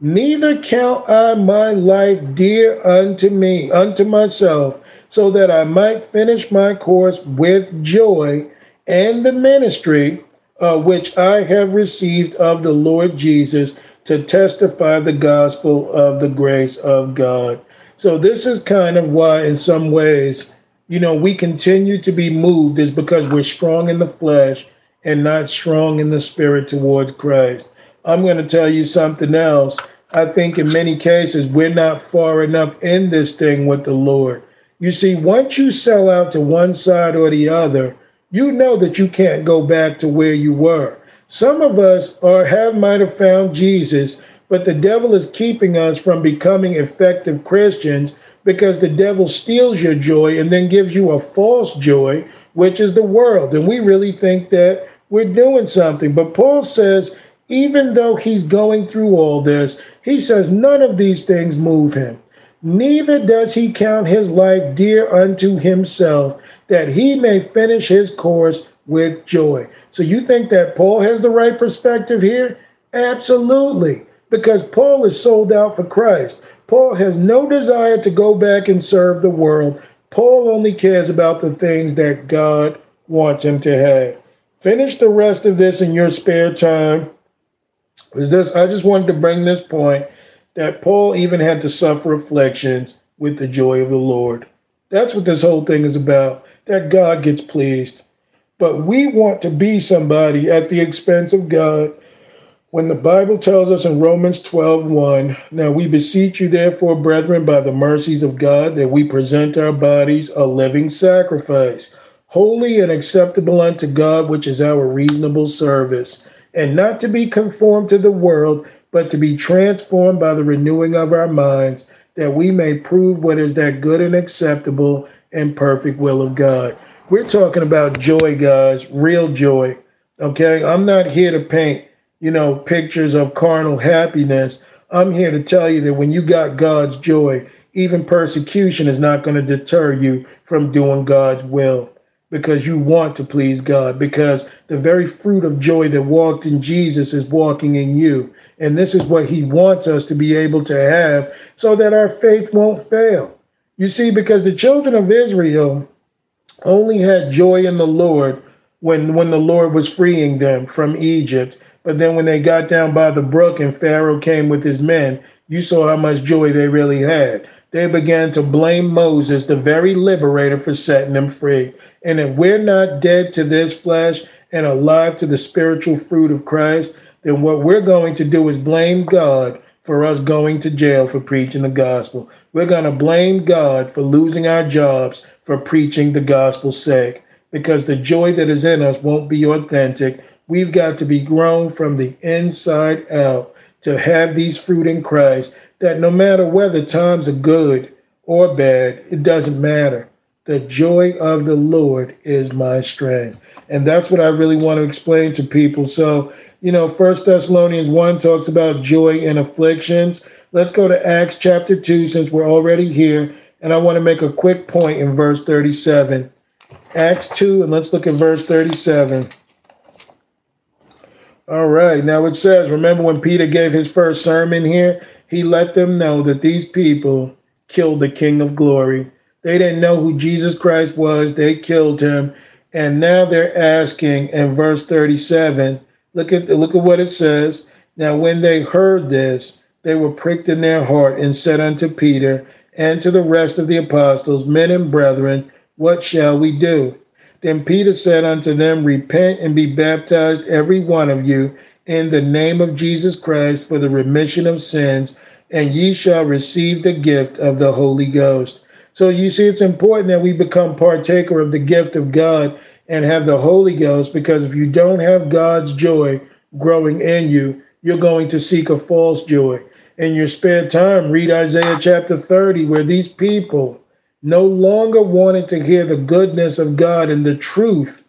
Neither count I my life dear unto me, unto myself, so that I might finish my course with joy and the ministry uh, which I have received of the Lord Jesus to testify the gospel of the grace of God. So, this is kind of why, in some ways, you know, we continue to be moved is because we're strong in the flesh and not strong in the spirit towards Christ. I'm going to tell you something else. I think in many cases, we're not far enough in this thing with the Lord. You see, once you sell out to one side or the other, you know that you can't go back to where you were. Some of us are have might have found Jesus, but the devil is keeping us from becoming effective Christians because the devil steals your joy and then gives you a false joy, which is the world. And we really think that we're doing something. But Paul says, even though he's going through all this, he says none of these things move him. Neither does he count his life dear unto himself, that he may finish his course with joy. So you think that Paul has the right perspective here? Absolutely, because Paul is sold out for Christ. Paul has no desire to go back and serve the world. Paul only cares about the things that God wants him to have. Finish the rest of this in your spare time. Is this I just wanted to bring this point that Paul even had to suffer afflictions with the joy of the Lord. That's what this whole thing is about, that God gets pleased. But we want to be somebody at the expense of God. When the Bible tells us in Romans 12 1, now we beseech you, therefore, brethren, by the mercies of God, that we present our bodies a living sacrifice, holy and acceptable unto God, which is our reasonable service, and not to be conformed to the world, but to be transformed by the renewing of our minds, that we may prove what is that good and acceptable and perfect will of God. We're talking about joy, guys, real joy. Okay. I'm not here to paint, you know, pictures of carnal happiness. I'm here to tell you that when you got God's joy, even persecution is not going to deter you from doing God's will because you want to please God, because the very fruit of joy that walked in Jesus is walking in you. And this is what he wants us to be able to have so that our faith won't fail. You see, because the children of Israel, only had joy in the Lord when when the Lord was freeing them from Egypt. But then when they got down by the brook and Pharaoh came with his men, you saw how much joy they really had. They began to blame Moses, the very liberator, for setting them free. And if we're not dead to this flesh and alive to the spiritual fruit of Christ, then what we're going to do is blame God for us going to jail for preaching the gospel. We're going to blame God for losing our jobs for preaching the gospel's sake because the joy that is in us won't be authentic. We've got to be grown from the inside out to have these fruit in Christ that no matter whether times are good or bad, it doesn't matter. The joy of the Lord is my strength. And that's what I really want to explain to people. So, you know, First Thessalonians 1 talks about joy in afflictions. Let's go to Acts chapter 2 since we're already here. And I want to make a quick point in verse 37. Acts 2, and let's look at verse 37. All right, now it says, remember when Peter gave his first sermon here? He let them know that these people killed the King of glory. They didn't know who Jesus Christ was, they killed him. And now they're asking in verse 37, look at look at what it says. Now when they heard this, they were pricked in their heart and said unto Peter, and to the rest of the apostles, Men and brethren, what shall we do? Then Peter said unto them, Repent and be baptized, every one of you, in the name of Jesus Christ for the remission of sins, and ye shall receive the gift of the Holy Ghost. So you see, it's important that we become partaker of the gift of God and have the Holy Ghost, because if you don't have God's joy growing in you, you're going to seek a false joy in your spare time, read Isaiah chapter 30, where these people no longer wanted to hear the goodness of God and the truth.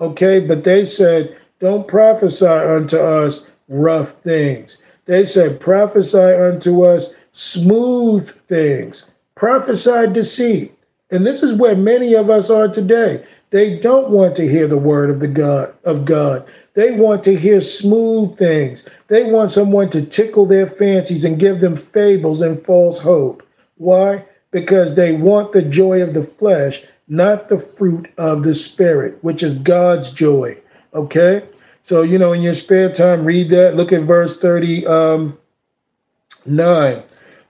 Okay, but they said, Don't prophesy unto us rough things. They said, Prophesy unto us smooth things. Prophesy deceit. And this is where many of us are today. They don't want to hear the word of the God of God. They want to hear smooth things. They want someone to tickle their fancies and give them fables and false hope. Why? Because they want the joy of the flesh, not the fruit of the spirit, which is God's joy. Okay? So, you know, in your spare time, read that. Look at verse 39. Um,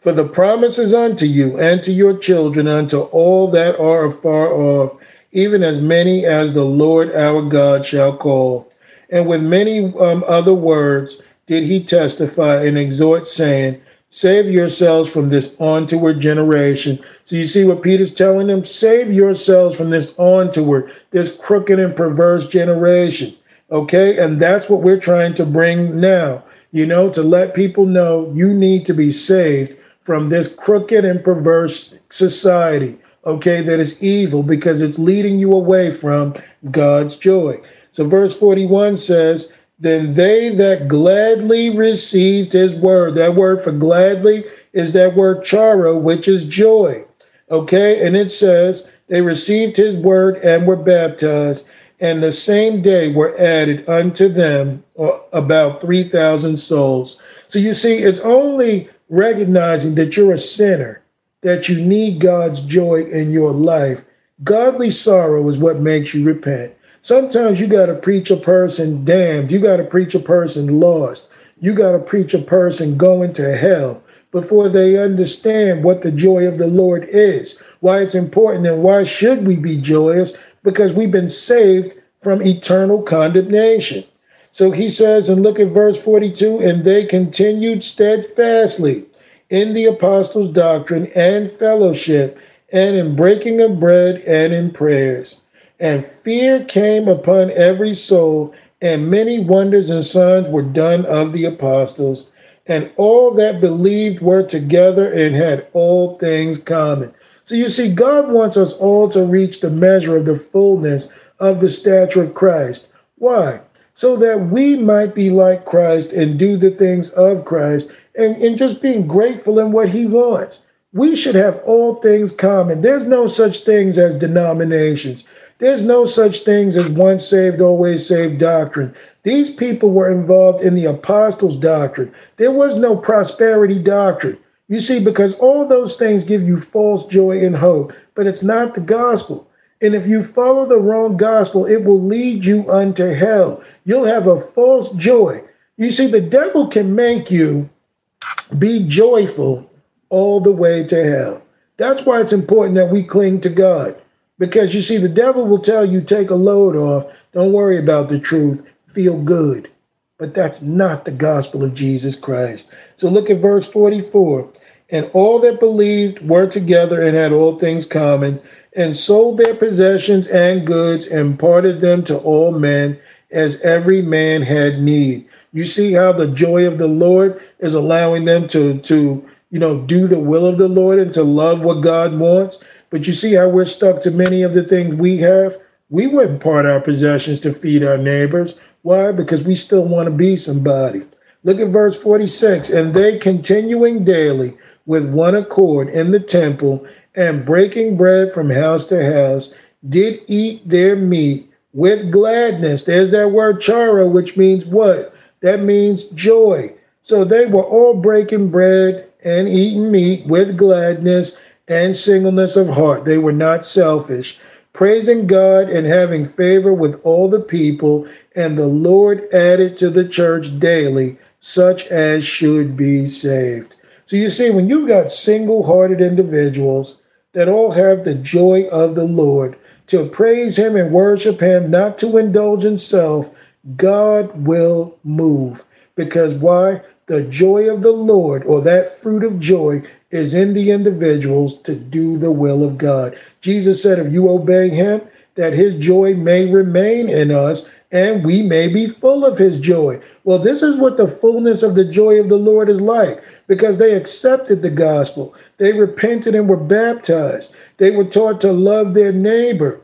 For the promises unto you and to your children, unto all that are afar off, even as many as the Lord our God shall call. And with many um, other words did he testify and exhort, saying, Save yourselves from this onward generation. So you see what Peter's telling them? Save yourselves from this onward, this crooked and perverse generation. Okay? And that's what we're trying to bring now, you know, to let people know you need to be saved from this crooked and perverse society okay, that is evil because it's leading you away from God's joy. So, verse 41 says, Then they that gladly received his word, that word for gladly is that word chara, which is joy. Okay, and it says, They received his word and were baptized, and the same day were added unto them uh, about 3,000 souls. So, you see, it's only recognizing that you're a sinner that you need God's joy in your life. Godly sorrow is what makes you repent. Sometimes you got to preach a person damned. You got to preach a person lost. You got to preach a person going to hell before they understand what the joy of the Lord is, why it's important, and why should we be joyous? Because we've been saved from eternal condemnation. So he says, and look at verse 42 and they continued steadfastly in the apostles' doctrine and fellowship, and in breaking of bread and in prayers. And fear came upon every soul, and many wonders and signs were done of the apostles. And all that believed were together and had all things common. So you see, God wants us all to reach the measure of the fullness of the stature of Christ. Why? So that we might be like Christ and do the things of Christ and, and just being grateful in what he wants. We should have all things common. There's no such things as denominations. There's no such things as once saved, always saved doctrine. These people were involved in the apostles' doctrine. There was no prosperity doctrine. You see, because all those things give you false joy and hope, but it's not the gospel. And if you follow the wrong gospel, it will lead you unto hell. You'll have a false joy. You see, the devil can make you be joyful all the way to hell. That's why it's important that we cling to God. Because you see, the devil will tell you, take a load off, don't worry about the truth, feel good. But that's not the gospel of Jesus Christ. So look at verse 44. And all that believed were together and had all things common, and sold their possessions and goods, and parted them to all men as every man had need. You see how the joy of the Lord is allowing them to, to you know, do the will of the Lord and to love what God wants. But you see how we're stuck to many of the things we have. We wouldn't part our possessions to feed our neighbors. Why? Because we still want to be somebody. Look at verse 46. And they continuing daily with one accord in the temple and breaking bread from house to house did eat their meat with gladness. There's that word chara, which means what? That means joy. So they were all breaking bread and eating meat with gladness and singleness of heart. They were not selfish, praising God and having favor with all the people. And the Lord added to the church daily such as should be saved. So you see, when you've got single hearted individuals that all have the joy of the Lord, to praise Him and worship Him, not to indulge in self, God will move. Because why? The joy of the Lord, or that fruit of joy, is in the individuals to do the will of God. Jesus said, if you obey Him, that His joy may remain in us and we may be full of His joy. Well, this is what the fullness of the joy of the Lord is like because they accepted the gospel. They repented and were baptized. They were taught to love their neighbor.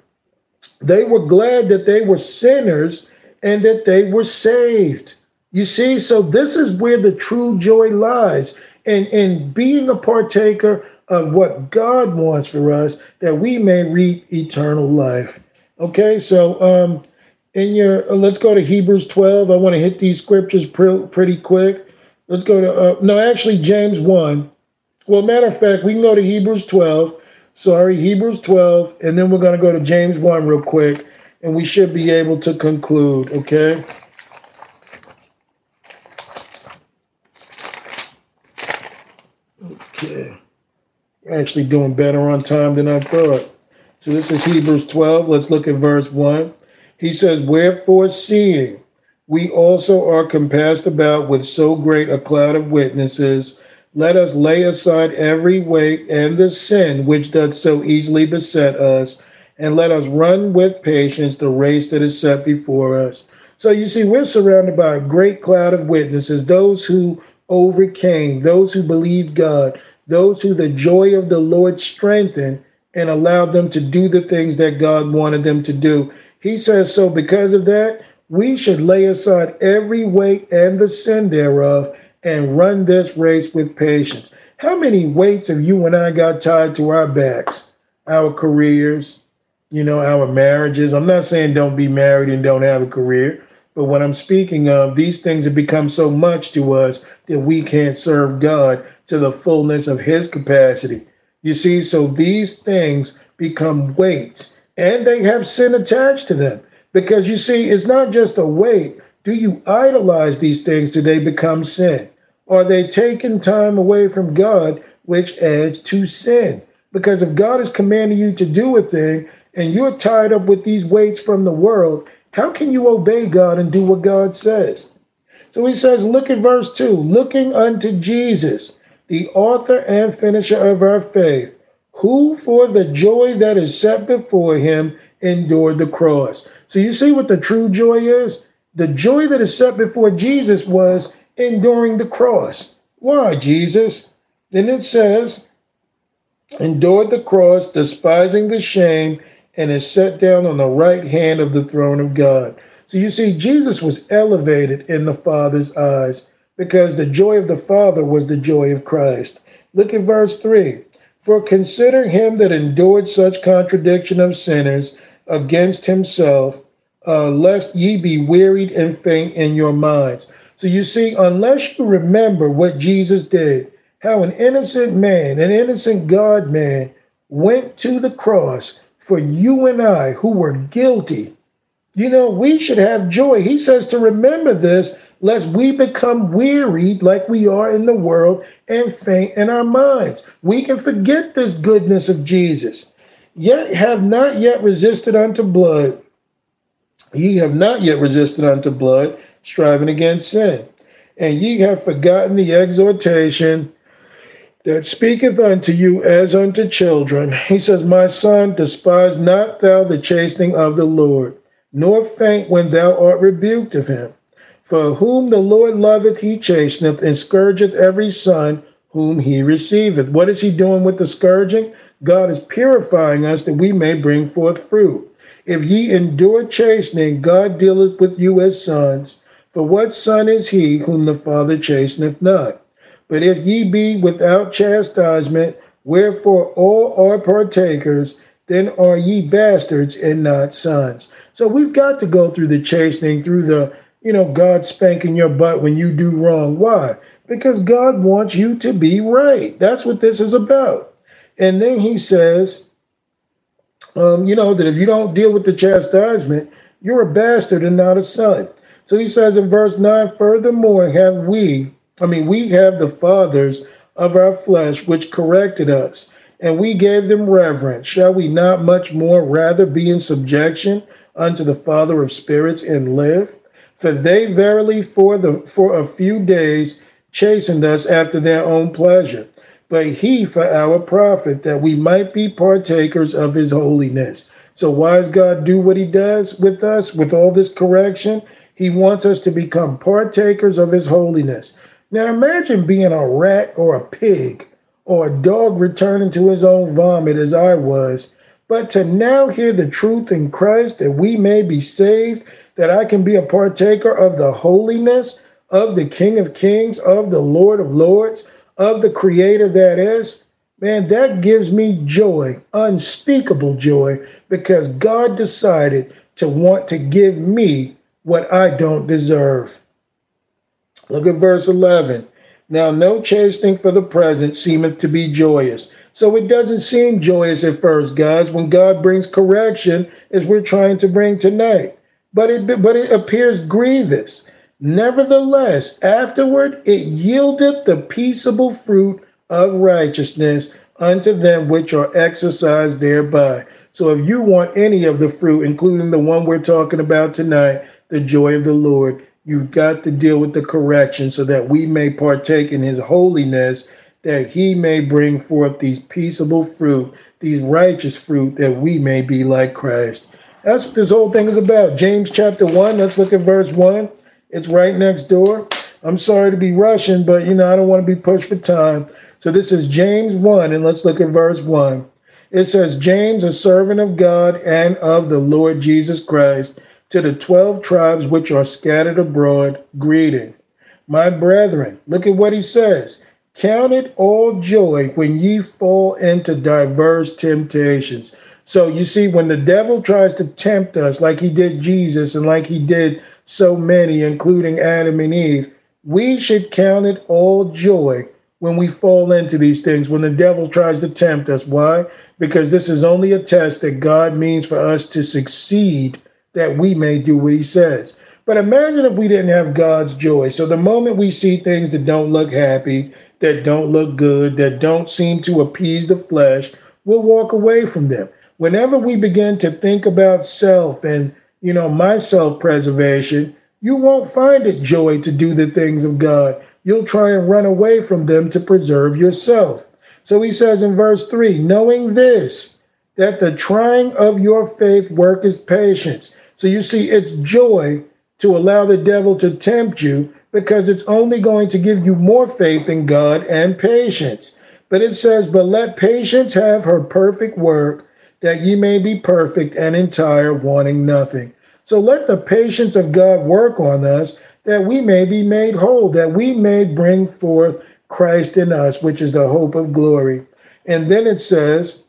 They were glad that they were sinners and that they were saved. You see, so this is where the true joy lies. And in being a partaker of what God wants for us, that we may reap eternal life. Okay, so um, in your uh, let's go to Hebrews 12. I want to hit these scriptures pre- pretty quick. Let's go to uh, no, actually James 1. Well, matter of fact, we can go to Hebrews 12. Sorry, Hebrews 12, and then we're going to go to James 1 real quick, and we should be able to conclude? Okay. We're actually doing better on time than I thought. So this is Hebrews 12. Let's look at verse 1. He says, Wherefore, seeing we also are compassed about with so great a cloud of witnesses, let us lay aside every weight and the sin which doth so easily beset us, and let us run with patience the race that is set before us. So you see, we're surrounded by a great cloud of witnesses, those who overcame, those who believed God, those who the joy of the Lord strengthened and allowed them to do the things that God wanted them to do. He says, So because of that, we should lay aside every weight and the sin thereof and run this race with patience. How many weights have you and I got tied to our backs? Our careers, you know, our marriages. I'm not saying don't be married and don't have a career, but what I'm speaking of, these things have become so much to us that we can't serve God to the fullness of His capacity. You see, so these things become weights and they have sin attached to them. Because you see, it's not just a weight. Do you idolize these things? Do they become sin? Are they taking time away from God, which adds to sin? Because if God is commanding you to do a thing and you're tied up with these weights from the world, how can you obey God and do what God says? So he says, look at verse 2 looking unto Jesus, the author and finisher of our faith, who for the joy that is set before him endured the cross. So you see what the true joy is? The joy that is set before Jesus was enduring the cross. Why, Jesus? Then it says, endured the cross, despising the shame, and is set down on the right hand of the throne of God. So you see, Jesus was elevated in the Father's eyes because the joy of the Father was the joy of Christ. Look at verse 3 For consider him that endured such contradiction of sinners against himself, uh, lest ye be wearied and faint in your minds. So you see, unless you remember what Jesus did, how an innocent man, an innocent God man, went to the cross for you and I who were guilty you know, we should have joy. He says to remember this, lest we become wearied like we are in the world and faint in our minds. We can forget this goodness of Jesus. Yet have not yet resisted unto blood. Ye have not yet resisted unto blood, striving against sin. And ye have forgotten the exhortation that speaketh unto you as unto children. He says, My son, despise not thou the chastening of the Lord nor faint when thou art rebuked of him. For whom the Lord loveth, he chasteneth, and scourgeth every son whom he receiveth. What is he doing with the scourging? God is purifying us that we may bring forth fruit. If ye endure chastening, God dealeth with you as sons. For what son is he whom the Father chasteneth not? But if ye be without chastisement, wherefore all are partakers, then are ye bastards and not sons. So we've got to go through the chastening, through the, you know, God spanking your butt when you do wrong. Why? Because God wants you to be right. That's what this is about. And then he says, um, you know, that if you don't deal with the chastisement, you're a bastard and not a son. So he says in verse 9, furthermore, have we, I mean, we have the fathers of our flesh which corrected us, and we gave them reverence. Shall we not much more rather be in subjection unto the Father of spirits and live? For they verily for the for a few days chastened us after their own pleasure, but he for our profit, that we might be partakers of his holiness. So why does God do what he does with us, with all this correction? He wants us to become partakers of his holiness. Now imagine being a rat or a pig or a dog returning to his own vomit as I was but to now hear the truth in Christ that we may be saved, that I can be a partaker of the holiness of the King of Kings, of the Lord of Lords, of the Creator that is, man, that gives me joy, unspeakable joy, because God decided to want to give me what I don't deserve. Look at verse 11. Now, no chastening for the present seemeth to be joyous so it doesn't seem joyous at first, guys, when God brings correction, as we're trying to bring tonight. But it, but it appears grievous. Nevertheless, afterward it yieldeth the peaceable fruit of righteousness unto them which are exercised thereby. So if you want any of the fruit, including the one we're talking about tonight, the joy of the Lord, you've got to deal with the correction so that we may partake in his holiness that he may bring forth these peaceable fruit, these righteous fruit, that we may be like Christ. That's what this whole thing is about. James chapter 1, let's look at verse 1. It's right next door. I'm sorry to be rushing, but you know, I don't want to be pushed for time. So this is James 1, and let's look at verse 1. It says, James, a servant of God and of the Lord Jesus Christ, to the 12 tribes which are scattered abroad, greeting. My brethren, look at what he says. Count it all joy when ye fall into diverse temptations. So you see, when the devil tries to tempt us, like he did Jesus and like he did so many, including Adam and Eve, we should count it all joy when we fall into these things, when the devil tries to tempt us. Why? Because this is only a test that God means for us to succeed, that we may do what he says. But imagine if we didn't have God's joy. So the moment we see things that don't look happy, that don't look good, that don't seem to appease the flesh, we'll walk away from them. Whenever we begin to think about self and, you know, my self preservation, you won't find it joy to do the things of God. You'll try and run away from them to preserve yourself. So he says in verse 3 knowing this, that the trying of your faith work is patience. So you see, it's joy to allow the devil to tempt you because it's only going to give you more faith in God and patience. But it says, But let patience have her perfect work, that ye may be perfect and entire, wanting nothing. So let the patience of God work on us, that we may be made whole, that we may bring forth Christ in us, which is the hope of glory. And then it says,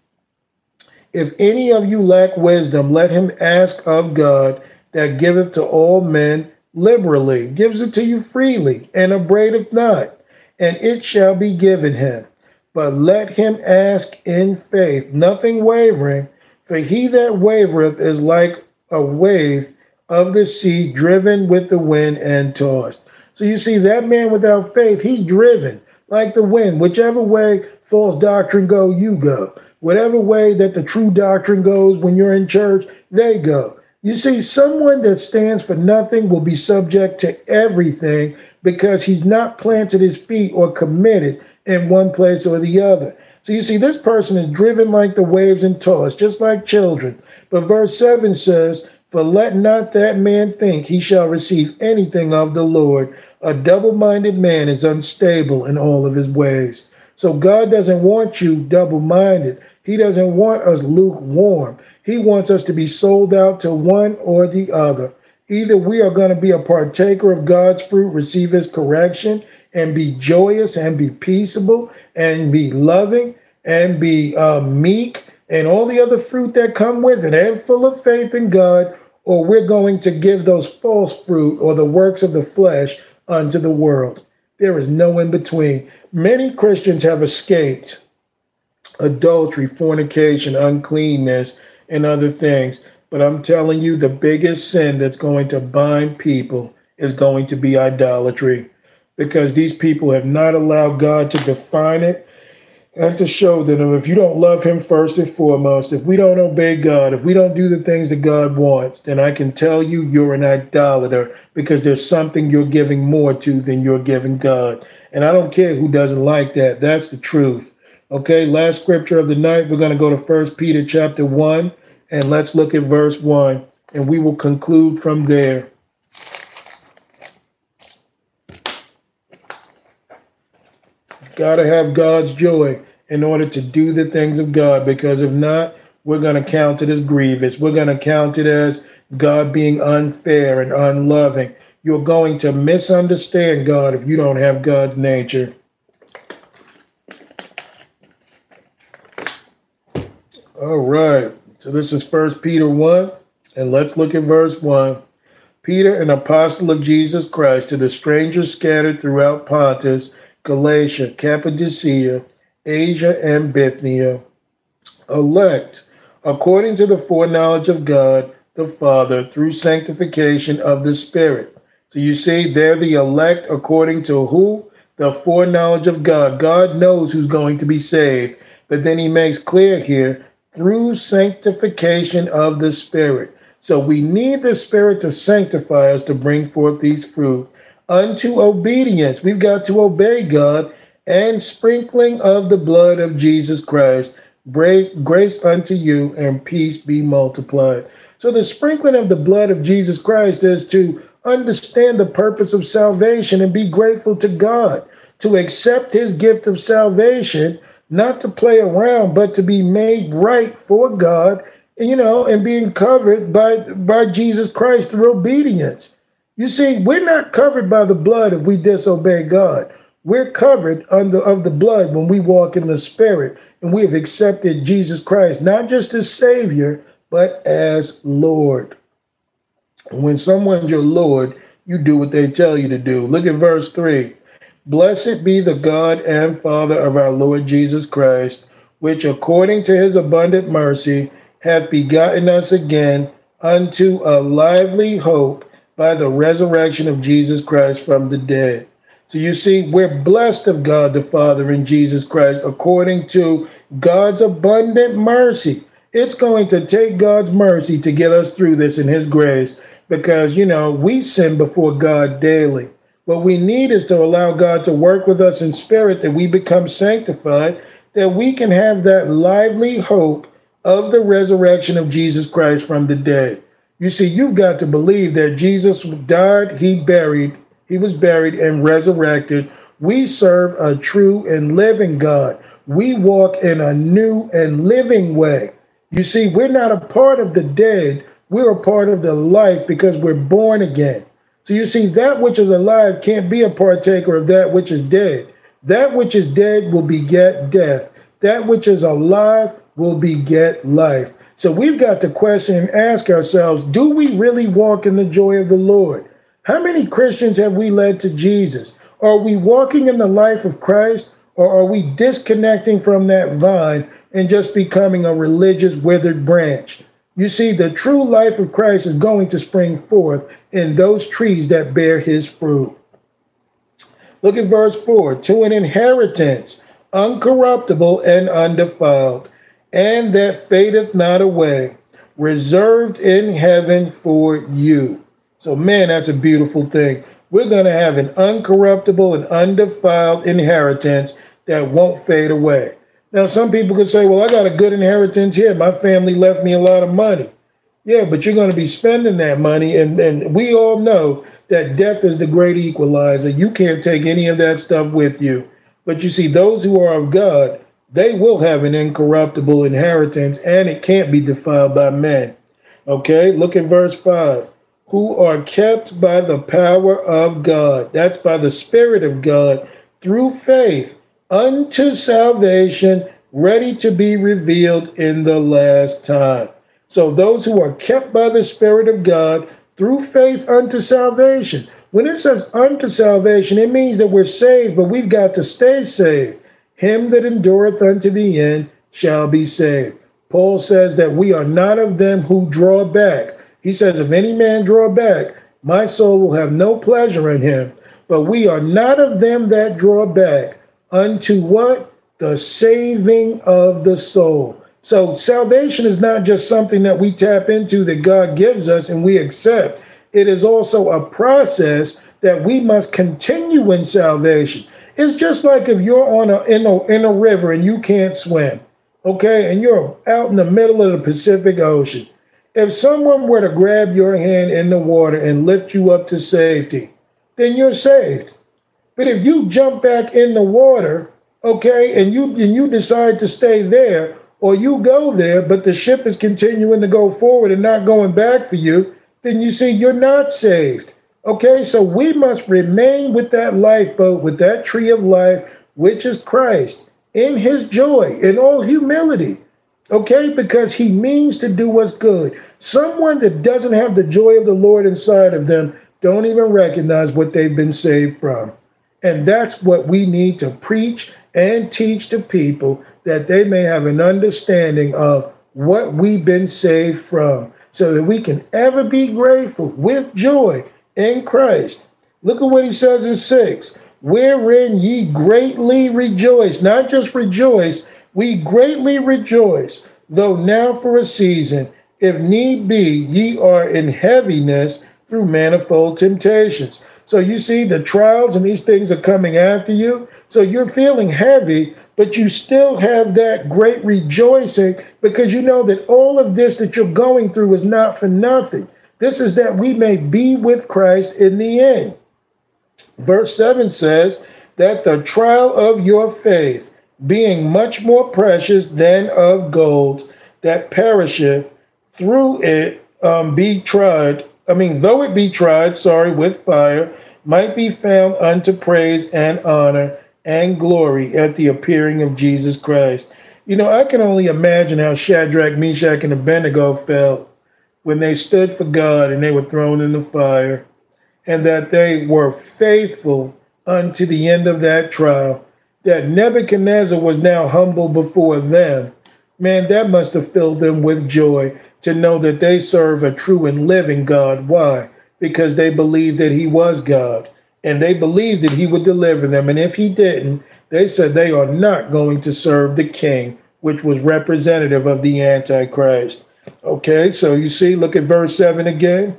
If any of you lack wisdom, let him ask of God that giveth to all men liberally, gives it to you freely, and upbraideth not, and it shall be given him. But let him ask in faith, nothing wavering, for he that wavereth is like a wave of the sea driven with the wind and tossed. So you see, that man without faith, he's driven like the wind. Whichever way false doctrine go, you go. Whatever way that the true doctrine goes when you're in church, they go. You see, someone that stands for nothing will be subject to everything because he's not planted his feet or committed in one place or the other. So you see, this person is driven like the waves and tossed, just like children. But verse 7 says, For let not that man think he shall receive anything of the Lord. A double minded man is unstable in all of his ways. So God doesn't want you double minded. He doesn't want us lukewarm. He wants us to be sold out to one or the other. Either we are going to be a partaker of God's fruit, receive his correction, and be joyous and be peaceable and be loving and be uh, meek and all the other fruit that come with it and full of faith in God, or we're going to give those false fruit or the works of the flesh unto the world. There is no in between. Many Christians have escaped adultery, fornication, uncleanness, and other things. But I'm telling you, the biggest sin that's going to bind people is going to be idolatry because these people have not allowed God to define it and to show them if you don't love Him first and foremost, if we don't obey God, if we don't do the things that God wants, then I can tell you you're an idolater because there's something you're giving more to than you're giving God. And I don't care who doesn't like that. That's the truth. Okay, last scripture of the night, we're going to go to First Peter chapter 1, and let's look at verse 1, and we will conclude from there. Got to have God's joy in order to do the things of God, because if not, we're going to count it as grievous. We're going to count it as God being unfair and unloving. You're going to misunderstand God if you don't have God's nature. All right. So this is First Peter 1, and let's look at verse 1. Peter, an apostle of Jesus Christ, to the strangers scattered throughout Pontus, Galatia, Cappadocia, Asia, and Bithynia, elect according to the foreknowledge of God the Father through sanctification of the Spirit. So you see, they're the elect according to who? The foreknowledge of God. God knows who's going to be saved. But then he makes clear here through sanctification of the Spirit. So we need the Spirit to sanctify us to bring forth these fruit unto obedience. We've got to obey God and sprinkling of the blood of Jesus Christ. Grace, grace unto you and peace be multiplied. So the sprinkling of the blood of Jesus Christ is to understand the purpose of salvation and be grateful to God, to accept his gift of salvation not to play around, but to be made right for God, you know, and being covered by by Jesus Christ through obedience. You see, we're not covered by the blood if we disobey God. We're covered under of the blood when we walk in the Spirit and we have accepted Jesus Christ not just as Savior, but as Lord. When someone's your Lord, you do what they tell you to do. Look at verse 3. Blessed be the God and Father of our Lord Jesus Christ, which according to his abundant mercy hath begotten us again unto a lively hope by the resurrection of Jesus Christ from the dead. So you see, we're blessed of God the Father in Jesus Christ according to God's abundant mercy. It's going to take God's mercy to get us through this in His grace because, you know, we sin before God daily. What we need is to allow God to work with us in spirit that we become sanctified, that we can have that lively hope of the resurrection of Jesus Christ from the dead. You see, you've got to believe that Jesus died, he buried, he was buried and resurrected. We serve a true and living God. We walk in a new and living way. You see, we're not a part of the dead, we're a part of the life because we're born again. So you see, that which is alive can't be a partaker of that which is dead. That which is dead will beget death. That which is alive will beget life. So we've got to question and ask ourselves do we really walk in the joy of the Lord? How many Christians have we led to Jesus? Are we walking in the life of Christ or are we disconnecting from that vine and just becoming a religious withered branch? You see, the true life of Christ is going to spring forth in those trees that bear his fruit. Look at verse 4 to an inheritance uncorruptible and undefiled and that fadeth not away, reserved in heaven for you. So, man, that's a beautiful thing. We're going to have an uncorruptible and undefiled inheritance that won't fade away. Now, some people could say, well, I got a good inheritance here. My family left me a lot of money. Yeah, but you're going to be spending that money. And, and we all know that death is the great equalizer. You can't take any of that stuff with you. But you see, those who are of God, they will have an incorruptible inheritance and it can't be defiled by men. Okay, look at verse 5. Who are kept by the power of God, that's by the Spirit of God, through faith unto salvation, ready to be revealed in the last time. So, those who are kept by the Spirit of God through faith unto salvation. When it says unto salvation, it means that we're saved, but we've got to stay saved. Him that endureth unto the end shall be saved. Paul says that we are not of them who draw back. He says, If any man draw back, my soul will have no pleasure in him. But we are not of them that draw back unto what? The saving of the soul. So salvation is not just something that we tap into that God gives us and we accept. It is also a process that we must continue in salvation. It's just like if you're on a in a in a river and you can't swim, okay, and you're out in the middle of the Pacific Ocean. If someone were to grab your hand in the water and lift you up to safety, then you're saved. But if you jump back in the water, okay, and you and you decide to stay there, or you go there, but the ship is continuing to go forward and not going back for you, then you see you're not saved. Okay, so we must remain with that lifeboat, with that tree of life, which is Christ, in his joy, in all humility. Okay, because he means to do what's good. Someone that doesn't have the joy of the Lord inside of them don't even recognize what they've been saved from. And that's what we need to preach and teach to people that they may have an understanding of what we've been saved from so that we can ever be grateful with joy in Christ. Look at what he says in 6 wherein ye greatly rejoice, not just rejoice, we greatly rejoice, though now for a season, if need be, ye are in heaviness through manifold temptations. So you see, the trials and these things are coming after you. So you're feeling heavy, but you still have that great rejoicing because you know that all of this that you're going through is not for nothing. This is that we may be with Christ in the end. Verse 7 says that the trial of your faith, being much more precious than of gold that perisheth, through it um, be tried. I mean, though it be tried, sorry, with fire, might be found unto praise and honor and glory at the appearing of Jesus Christ. You know, I can only imagine how Shadrach, Meshach, and Abednego felt when they stood for God and they were thrown in the fire, and that they were faithful unto the end of that trial, that Nebuchadnezzar was now humble before them, man, that must have filled them with joy to know that they serve a true and living God. Why? because they believed that he was God and they believed that he would deliver them. And if he didn't, they said they are not going to serve the king, which was representative of the Antichrist. Okay, so you see, look at verse 7 again.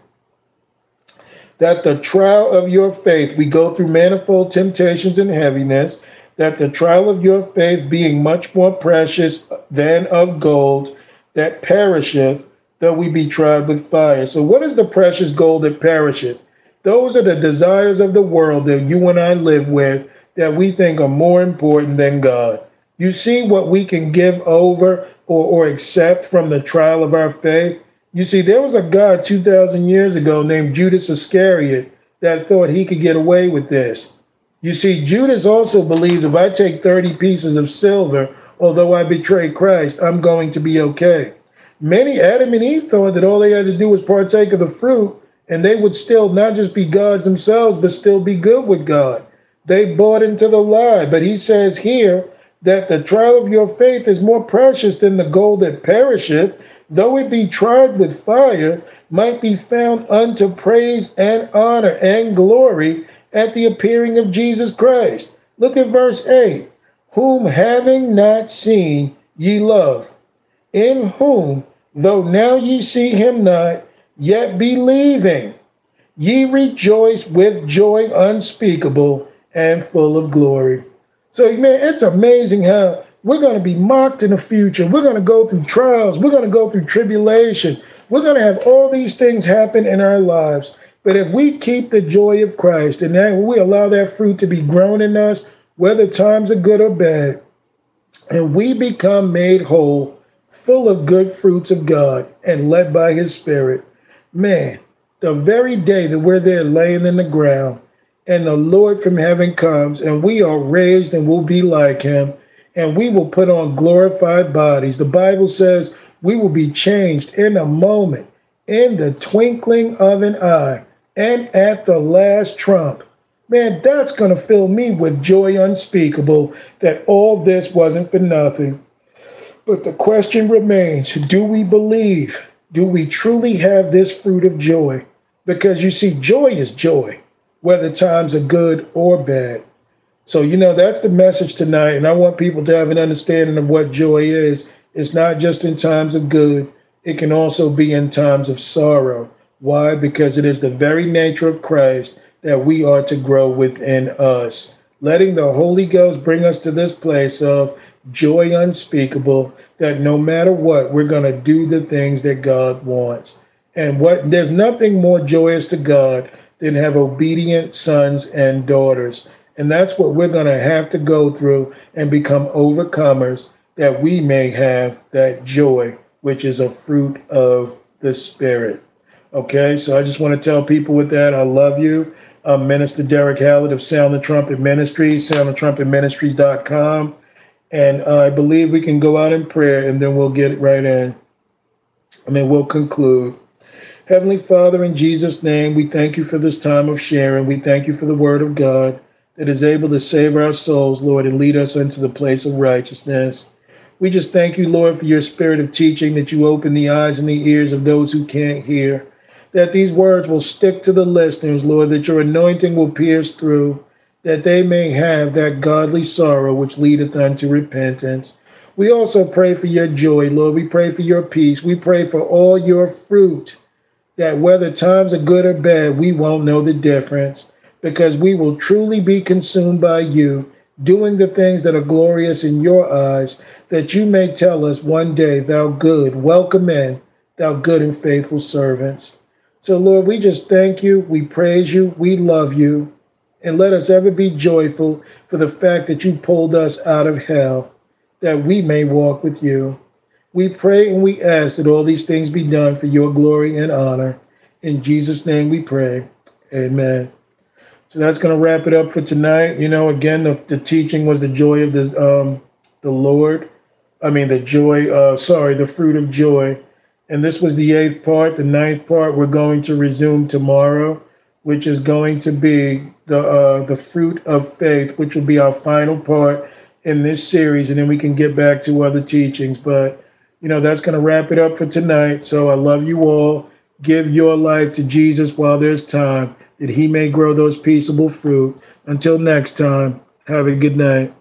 That the trial of your faith, we go through manifold temptations and heaviness, that the trial of your faith, being much more precious than of gold that perisheth, though we be tried with fire. So, what is the precious gold that perisheth? Those are the desires of the world that you and I live with that we think are more important than God. You see what we can give over or, or accept from the trial of our faith? You see, there was a guy 2,000 years ago named Judas Iscariot that thought he could get away with this. You see, Judas also believed if I take 30 pieces of silver, although I betray Christ, I'm going to be okay. Many, Adam and Eve, thought that all they had to do was partake of the fruit and they would still not just be gods themselves, but still be good with God. They bought into the lie. But he says here that the trial of your faith is more precious than the gold that perisheth, though it be tried with fire, might be found unto praise and honor and glory at the appearing of Jesus Christ. Look at verse 8 Whom having not seen ye love, in whom, though now ye see him not, yet believing, ye rejoice with joy unspeakable and full of glory. So, man, it's amazing how we're going to be mocked in the future. We're going to go through trials. We're going to go through tribulation. We're going to have all these things happen in our lives. But if we keep the joy of Christ and then we allow that fruit to be grown in us, whether times are good or bad, and we become made whole, full of good fruits of God and led by his spirit, man, the very day that we're there laying in the ground and the Lord from heaven comes and we are raised and will be like him and we will put on glorified bodies. The Bible says we will be changed in a moment, in the twinkling of an eye and at the last trump. Man, that's going to fill me with joy unspeakable that all this wasn't for nothing. But the question remains do we believe? Do we truly have this fruit of joy? Because you see, joy is joy, whether times are good or bad. So, you know, that's the message tonight. And I want people to have an understanding of what joy is. It's not just in times of good, it can also be in times of sorrow. Why? Because it is the very nature of Christ that we are to grow within us. Letting the Holy Ghost bring us to this place of joy unspeakable, that no matter what, we're going to do the things that God wants. And what there's nothing more joyous to God than have obedient sons and daughters. And that's what we're going to have to go through and become overcomers that we may have that joy, which is a fruit of the Spirit. Okay, so I just want to tell people with that, I love you. I'm Minister Derek Hallett of Sound the Trumpet Ministries, soundthetrumpetministries.com. And I believe we can go out in prayer and then we'll get right in. I mean, we'll conclude. Heavenly Father, in Jesus' name, we thank you for this time of sharing. We thank you for the word of God that is able to save our souls, Lord, and lead us into the place of righteousness. We just thank you, Lord, for your spirit of teaching that you open the eyes and the ears of those who can't hear that these words will stick to the listeners, Lord, that your anointing will pierce through, that they may have that godly sorrow which leadeth unto repentance. We also pray for your joy, Lord. We pray for your peace. We pray for all your fruit, that whether times are good or bad, we won't know the difference because we will truly be consumed by you, doing the things that are glorious in your eyes, that you may tell us one day, Thou good, welcome in, thou good and faithful servants. So, Lord, we just thank you. We praise you. We love you. And let us ever be joyful for the fact that you pulled us out of hell, that we may walk with you. We pray and we ask that all these things be done for your glory and honor. In Jesus' name we pray. Amen. So that's going to wrap it up for tonight. You know, again, the, the teaching was the joy of the um, the Lord. I mean, the joy. Uh, sorry, the fruit of joy. And this was the eighth part. The ninth part we're going to resume tomorrow, which is going to be the uh, the fruit of faith, which will be our final part in this series, and then we can get back to other teachings. But you know that's going to wrap it up for tonight. So I love you all. Give your life to Jesus while there's time, that he may grow those peaceable fruit. Until next time, have a good night.